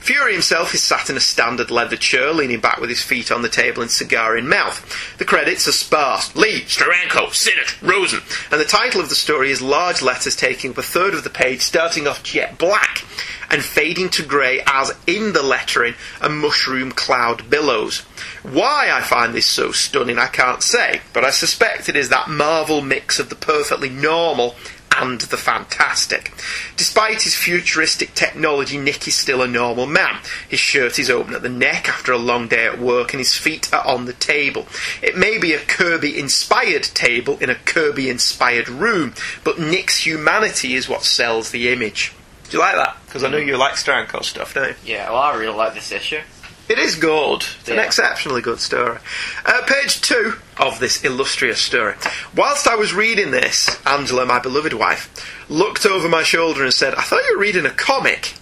Fury himself is sat in a standard leather chair, leaning back with his feet on the table and cigar in mouth. The credits are sparse. Lee, Steranko, Sinnott, Rosen. And the title of the story is large letters taking up a third of the page, starting off jet black and fading to grey as in the lettering a mushroom cloud billows. Why I find this so stunning I can't say, but I suspect it is that Marvel mix of the perfectly normal and the fantastic. Despite his futuristic technology, Nick is still a normal man. His shirt is open at the neck after a long day at work, and his feet are on the table. It may be a Kirby inspired table in a Kirby inspired room, but Nick's humanity is what sells the image. Do you like that? Because I know you like Steranko stuff, don't you? Yeah, well, I really like this issue. It is good. It's an Yeah. exceptionally good story. Uh, page two of this illustrious story. Whilst I was reading this, Angela, my beloved wife, looked over my shoulder and said, I thought you were reading a comic.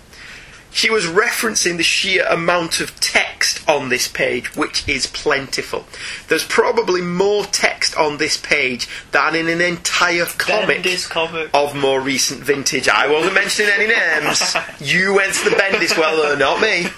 She was referencing the sheer amount of text on this page, which is plentiful. There's probably more text on this page than in an entire comic comic. of more recent vintage. I wasn't mentioning any names. [LAUGHS] You went to the Bendis well, though, not me.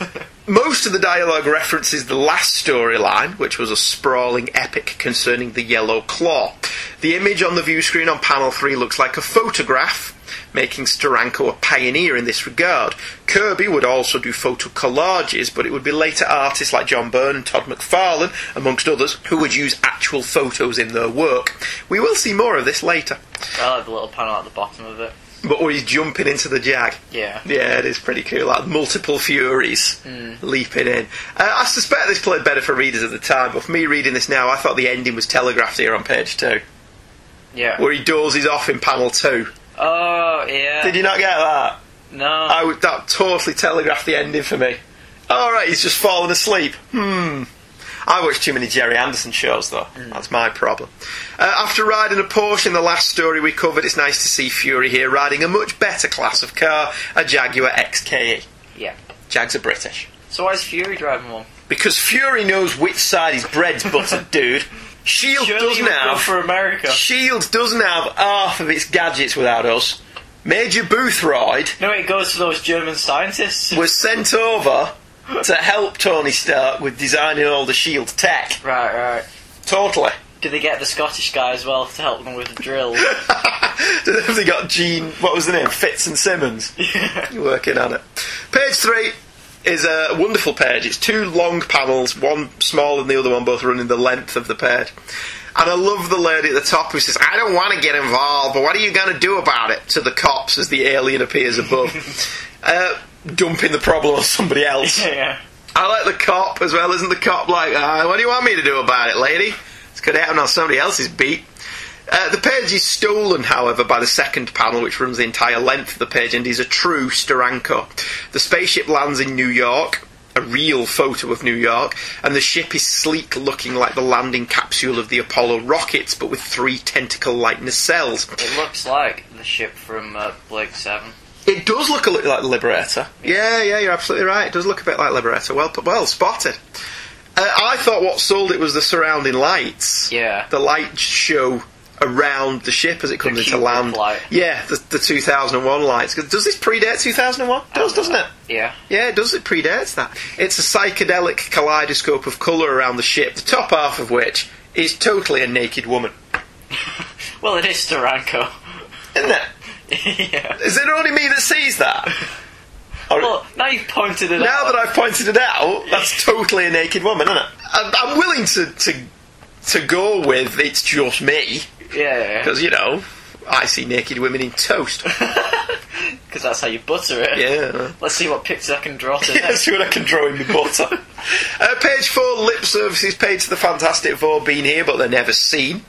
Most of the dialogue references the last storyline, which was a sprawling epic concerning the Yellow Claw. The image on the view screen on panel 3 looks like a photograph, making Steranko a pioneer in this regard. Kirby would also do photo collages, but it would be later artists like John Byrne and Todd McFarlane, amongst others, who would use actual photos in their work. We will see more of this later. I like the little panel at the bottom of it. But where he's jumping into the jag. Yeah. Yeah, it is pretty cool. Like multiple furies leaping in. Uh, I suspect this played better for readers at the time, but for me reading this now, I thought the ending was telegraphed here on page two, Yeah. where he dozes off in panel two. Oh, yeah. Did you not get that? No. I would, that totally telegraphed the ending for me. All right, he's just fallen asleep. Hmm. I watch too many Gerry Anderson shows, though. That's my problem. Uh, after riding a Porsche in the last story we covered, it's nice to see Fury here riding a much better class of car, a Jaguar XKE. Yeah. Jags are British. So why is Fury driving one? Because Fury knows which side his bread's buttered, dude. [LAUGHS] Shield Surely doesn't have. for America. Shield doesn't have half of its gadgets without us. Major Boothroyd No, it goes to those German scientists. was sent over to help Tony Stark with designing all the Shield tech. Right, right. Totally. Did they get the Scottish guy as well to help them with the drill? Have [LAUGHS] they got Gene? What was the name? Fitz and Simmons [LAUGHS] working on it. Page three is a wonderful page. It's two long panels, one small and the other one both running the length of the page. And I love the lady at the top who says, I don't want to get involved, but what are you going to do about it? To the cops as the alien appears above, [LAUGHS] uh, dumping the problem on somebody else. [LAUGHS] yeah. I like the cop as well. Isn't the cop like, uh, what do you want me to do about it, lady? It's going to happen on somebody else's beat. Uh, the page is stolen, however, by the second panel, which runs the entire length of the page and is a true Steranko. The spaceship lands in New York, a real photo of New York, and the ship is sleek, looking like the landing capsule of the Apollo rockets, but with three tentacle-like nacelles. It looks like the ship from uh, Blake Seven. It does look a little like the Liberator. Yeah, yeah, you're absolutely right. It does look a bit like Liberator. Well, well spotted. Uh, I thought what sold it was the surrounding lights. Yeah. The lights show around the ship as it comes into land. light. Yeah, the, the 2001 lights. Does this predate 2001? Does, doesn't it? Yeah. Yeah, it does. It predates that. It's a psychedelic kaleidoscope of colour around the ship, the top half of which is totally a naked woman. [LAUGHS] Well, it is Steranko. Isn't it? [LAUGHS] yeah. Is it only me that sees that? Or- Well, now you've pointed it now out. that I've pointed it out, that's [LAUGHS] totally a naked woman, isn't it? I'm, I'm willing to, to to go with it's just me yeah, yeah. because you know I see naked women in toast. [LAUGHS] Because that's how you butter it. Yeah. Let's see what pictures I can draw [LAUGHS] to Yeah, next. see what I can draw in the butter. [LAUGHS] uh, page four, lip services paid to the Fantastic Four being here, but they're never seen.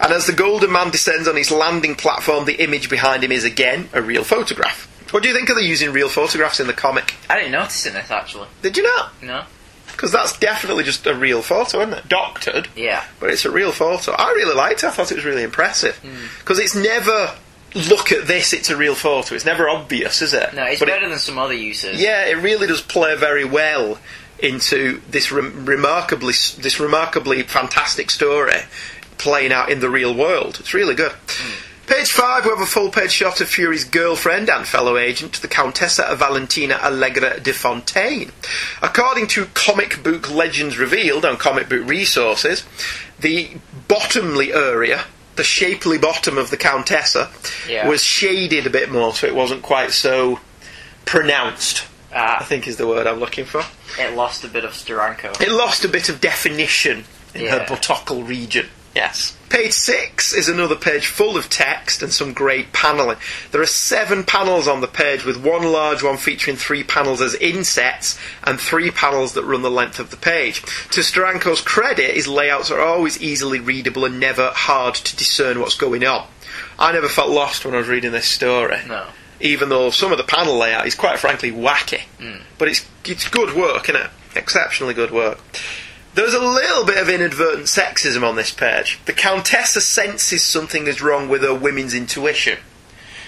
And as the Golden Man descends on his landing platform, the image behind him is again a real photograph. What do you think of the using real photographs in the comic? I didn't notice in this actually. Did you not? No. Because that's definitely just a real photo, isn't it? Doctored. Yeah. but it's a real photo. I really liked it. I thought it was really impressive hmm. because it's never look at this. It's a real photo. It's never obvious, is it? No, it's But it- better than some other uses. yeah, it really does play very well into this rem- remarkably this remarkably fantastic story playing out in the real world. It's really good. Hmm. Page five, we have a full page shot of Fury's girlfriend and fellow agent, the Countessa Valentina Allegra de Fontaine. According to comic book legends revealed on comic book resources, the bottomly area, the shapely bottom of the Countessa, Yeah. was shaded a bit more so it wasn't quite so pronounced. I Ah, think is the word I'm looking for. it lost a bit of Steranko. It lost a bit of definition in her Yeah. buttockle region. Yes. Page six is another page full of text and some great panelling. There are seven panels on the page, with one large one featuring three panels as insets and three panels that run the length of the page. To Steranko's credit, his layouts are always easily readable and never hard to discern what's going on. I never felt lost when I was reading this story No. even though some of the panel layout is quite frankly wacky. Hmm. But it's it's good work, isn't it? Exceptionally good work. There's a little bit of inadvertent sexism on this page. The Countessa senses something is wrong with her women's intuition.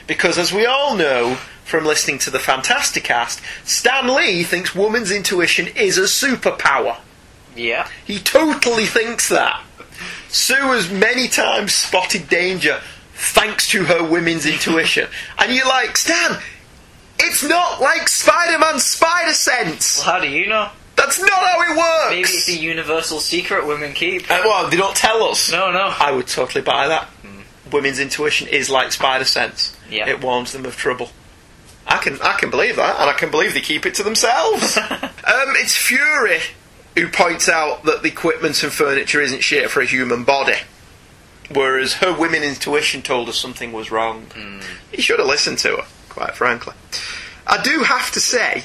Because as we all know from listening to the Fantasticast, Stan Lee thinks woman's intuition is a superpower. Yeah. He totally thinks that. Sue has many times spotted danger thanks to her women's intuition. [LAUGHS] And you're like, Stan, it's not like Spider Man's spider sense. Well, how do you know? That's not how it works. Maybe it's a universal secret women keep. Uh, well, they don't tell us. No, no. I would totally buy that. Women's intuition is like spider sense. Yeah. It warns them of trouble. I can I can believe that, and I can believe they keep it to themselves. [LAUGHS] um, it's Fury who points out that the equipment and furniture isn't shaped for a human body, whereas her women intuition told us something was wrong. He should have listened to her, quite frankly. I do have to say,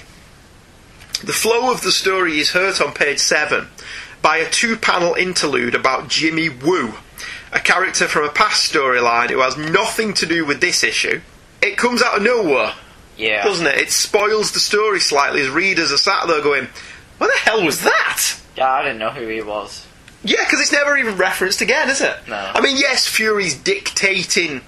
the flow of the story is hurt on page seven by a two-panel interlude about Jimmy Woo, a character from a past storyline who has nothing to do with this issue. It comes out of nowhere, Yeah. doesn't it? It spoils the story slightly as readers are sat there going, "What the hell was that?" Yeah, I didn't know who he was. Yeah, because it's never even referenced again, is it? No. I mean, yes, Fury's dictating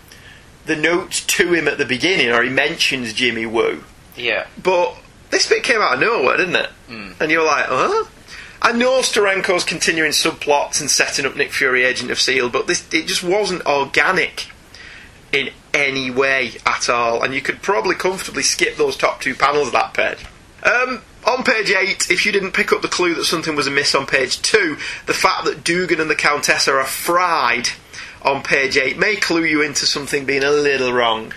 the notes to him at the beginning, or he mentions Jimmy Woo. Yeah. But this bit came out of nowhere, didn't it? And you're like, huh? I know Steranko's continuing subplots and setting up Nick Fury, Agent of S.H.I.E.L.D., but this it just wasn't organic in any way at all. And you could probably comfortably skip those top two panels of that page. Um, on page 8, if you didn't pick up the clue that something was amiss on page 2, the fact that Dugan and the Countessa are fried on page 8 may clue you into something being a little wrong.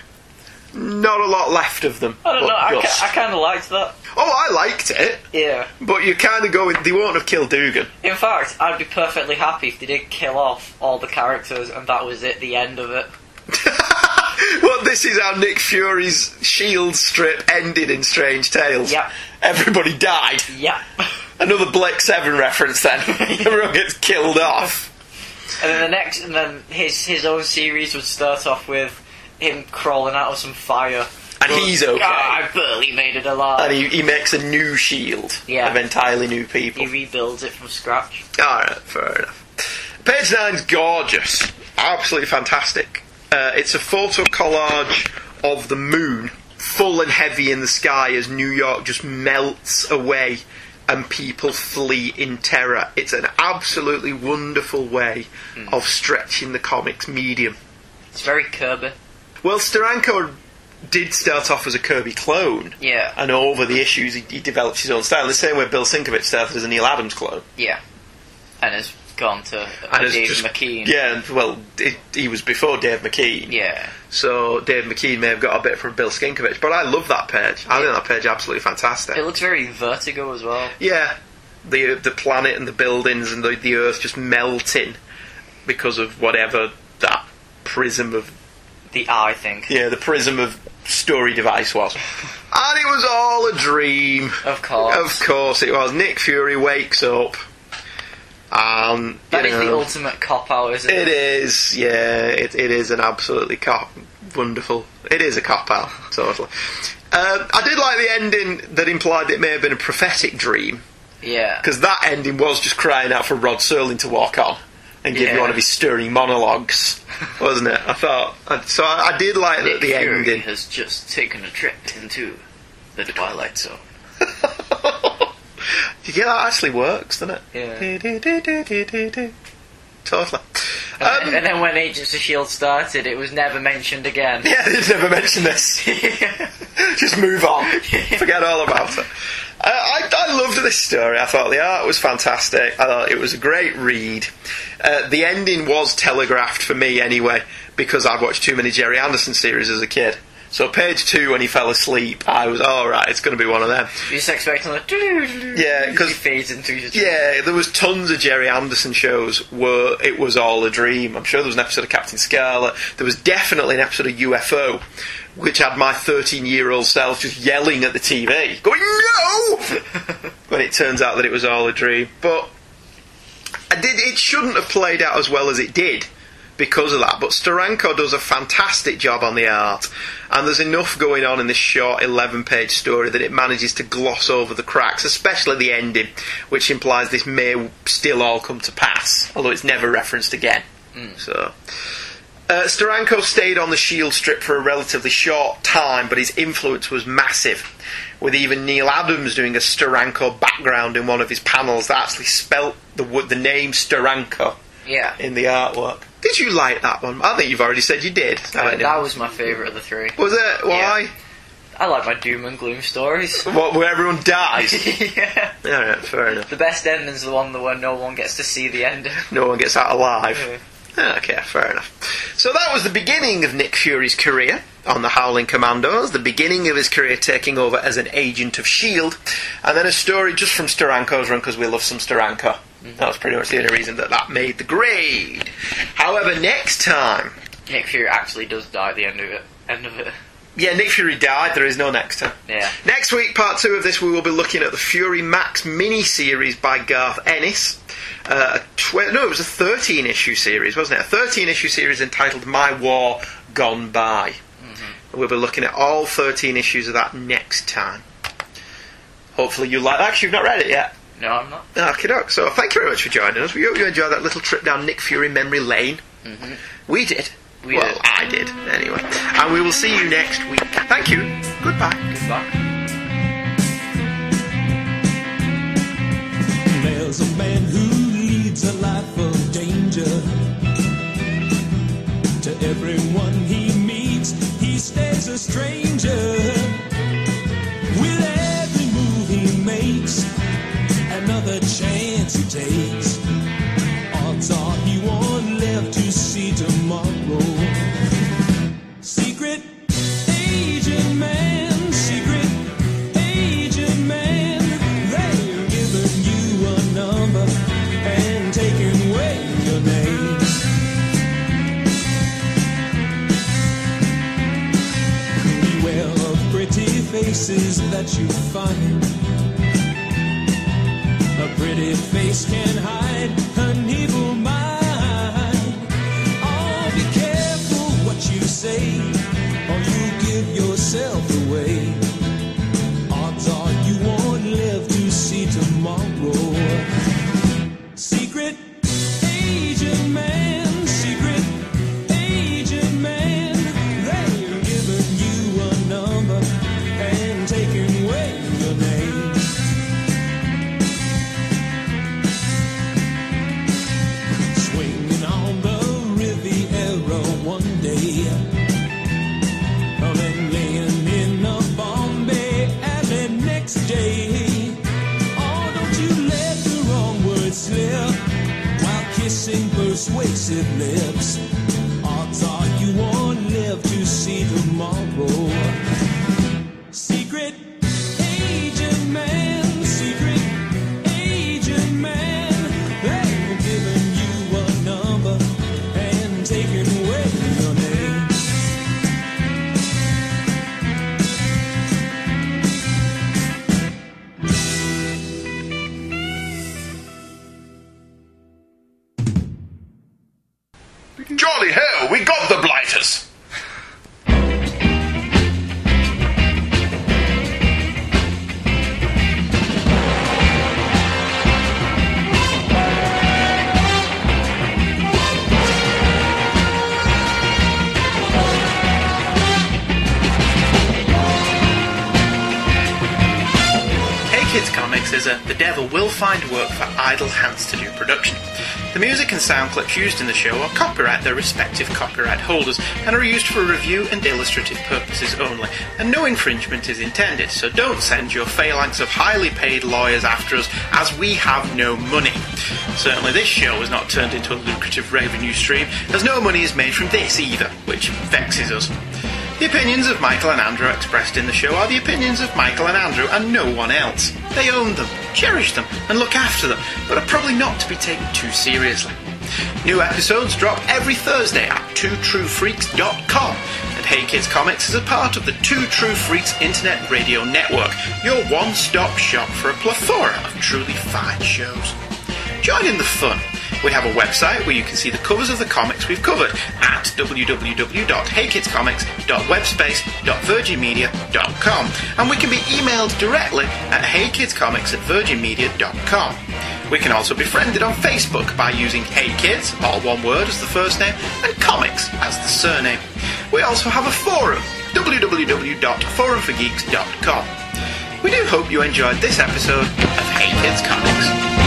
Not a lot left of them. I don't know. I, ca- I kind of liked that. Oh, I liked it, Yeah. but you're kind of going. They won't have killed Dugan. In fact, I'd be perfectly happy if they did kill off all the characters and that was it, the end of it. [LAUGHS] well, this is how Nick Fury's Shield strip ended in Strange Tales. Yep. Everybody died. Yeah. [LAUGHS] Another Blake Seven reference. Then [LAUGHS] everyone gets killed off. And then the next, and then his his own series would start off with him crawling out of some fire. And he's okay. Ah, I barely made it alive. And he, he makes a new shield Yeah. of entirely new people. he rebuilds it from scratch. Alright, fair enough. Page nine's gorgeous. Absolutely fantastic. Uh, it's a photo collage of the moon, full and heavy in the sky as New York just melts away and people flee in terror. It's an absolutely wonderful way Hmm. of stretching the comics medium. It's very Kirby. Well, Steranko did start off as a Kirby clone, Yeah, and over the issues he, he developed his own style. The same way Bill Sienkiewicz started as a Neal Adams clone. yeah. And has gone to And Dave just- McKean. Yeah, well, it, he was before Dave McKean. Yeah. So Dave McKean may have got a bit from Bill Sienkiewicz, but I love that page. I think that page is absolutely fantastic. It looks very Vertigo as well. Yeah, the the planet and the buildings and the the Earth just melting because of whatever that prism of The eye thing. yeah the prism of story device was, [LAUGHS] and it was all a dream. Of course. Of course it was. Nick Fury wakes up, and That is the ultimate cop out, isn't It it? is, yeah. It, it is an absolutely cop wonderful. It is a cop out, totally. Um, I did like the ending that implied it may have been a prophetic dream Yeah. because that ending was just crying out for Rod Serling to walk on and give you one of his stirring monologues, wasn't it? I thought so. I, I did like Nick the Fury ending. has just taken a trip into the Twilight Zone. [LAUGHS] yeah, that actually works, doesn't it? Yeah. Yeah. Totally. And, Um, and then when Agents of S.H.I.E.L.D. started, it was never mentioned again. [LAUGHS] yeah, they never mentioned this. [LAUGHS] Just move on. Forget all about it. I, I loved this story. I thought the art was fantastic. I thought it was a great read. Uh, the ending was telegraphed for me anyway because I'd watched too many Gerry Anderson series as a kid. So page two, when he fell asleep, I was all right. It's going to be one of them. You're just expecting like, Yeah, 'cause- he fades into his Yeah, there was tons of Gerry Anderson shows where it was all a dream. I'm sure there was an episode of Captain Scarlet. There was definitely an episode of UFO, which had my 13 year old self just yelling at the TV, going no. [LAUGHS] when it turns out that it was all a dream, but I did. It shouldn't have played out as well as it did because of that. But Steranko does a fantastic job on the art, and there's enough going on in this short 11 page story that it manages to gloss over the cracks, especially the ending, which implies this may still all come to pass, although it's never referenced again. Hmm. So. Uh, Steranko stayed on the Shield strip for a relatively short time, but his influence was massive, with even Neal Adams doing a Steranko background in one of his panels that actually spelt the the name Steranko Yeah. in the artwork. Did you like that one? I think you've already said you did. Uh, that was my favourite of the three. Was it? Why? I like my doom and gloom stories. [LAUGHS] What, where everyone dies? [LAUGHS] yeah. Alright, fair enough. The best ending's the one where no one gets to see the ending. No one gets out alive. Yeah. Okay, fair enough. So that was the beginning of Nick Fury's career on the Howling Commandos, the beginning of his career taking over as an agent of S.H.I.E.L.D., and then a story just from Steranko's run because we love some Steranko. Mm-hmm. That was pretty much the only reason that that made the grade. However, next time, Nick Fury actually does die at the end of it. End of it. Yeah, Nick Fury died, there is no next time. Yeah. Next week, part two of this, we will be looking at the Fury Max mini-series by Garth Ennis. Uh, a tw- no, it was a 13-issue series, wasn't it? A 13-issue series entitled My War Gone By. We'll be looking at all 13 issues of that next time. Hopefully you like that, 'cause you've not read it yet. No, I'm not. Okay, doke. So thank you very much for joining us. We hope you enjoyed that little trip down Nick Fury memory lane. We did. We well, did. I did, anyway. And we will see you next week. Thank you. Goodbye. Goodbye. There's a man who leads a life of danger. To everyone he meets, he stays a stranger. With every move he makes, another chance he takes. faces that you find. A pretty face can hide an evil mind. Oh, be careful what you say. Odds Find Work for Idle Hands to Do production. The music and sound clips used in the show are copyright their respective copyright holders and are used for review and illustrative purposes only, and no infringement is intended, so don't send your phalanx of highly paid lawyers after us as we have no money. Certainly this show has not turned into a lucrative revenue stream, as no money is made from this either, which vexes us. The opinions of Michael and Andrew expressed in the show are the opinions of Michael and Andrew and no one else. They own them, cherish them, and look after them, but are probably not to be taken too seriously. New episodes drop every Thursday at twotruefreaks.com, and Hey Kids Comics is a part of the Two True Freaks Internet Radio Network, your one-stop shop for a plethora of truly fine shows. Join in the fun. We have a website where you can see the covers of the comics we've covered at www.heykidscomics.webspace.virginmedia.com and we can be emailed directly at heykidscomics at virginmedia.com. We can also be friended on Facebook by using Hey Kids, all one word as the first name, and Comics as the surname. We also have a forum, www.forumforgeeks.com. We do hope you enjoyed this episode of Hey Kids Comics.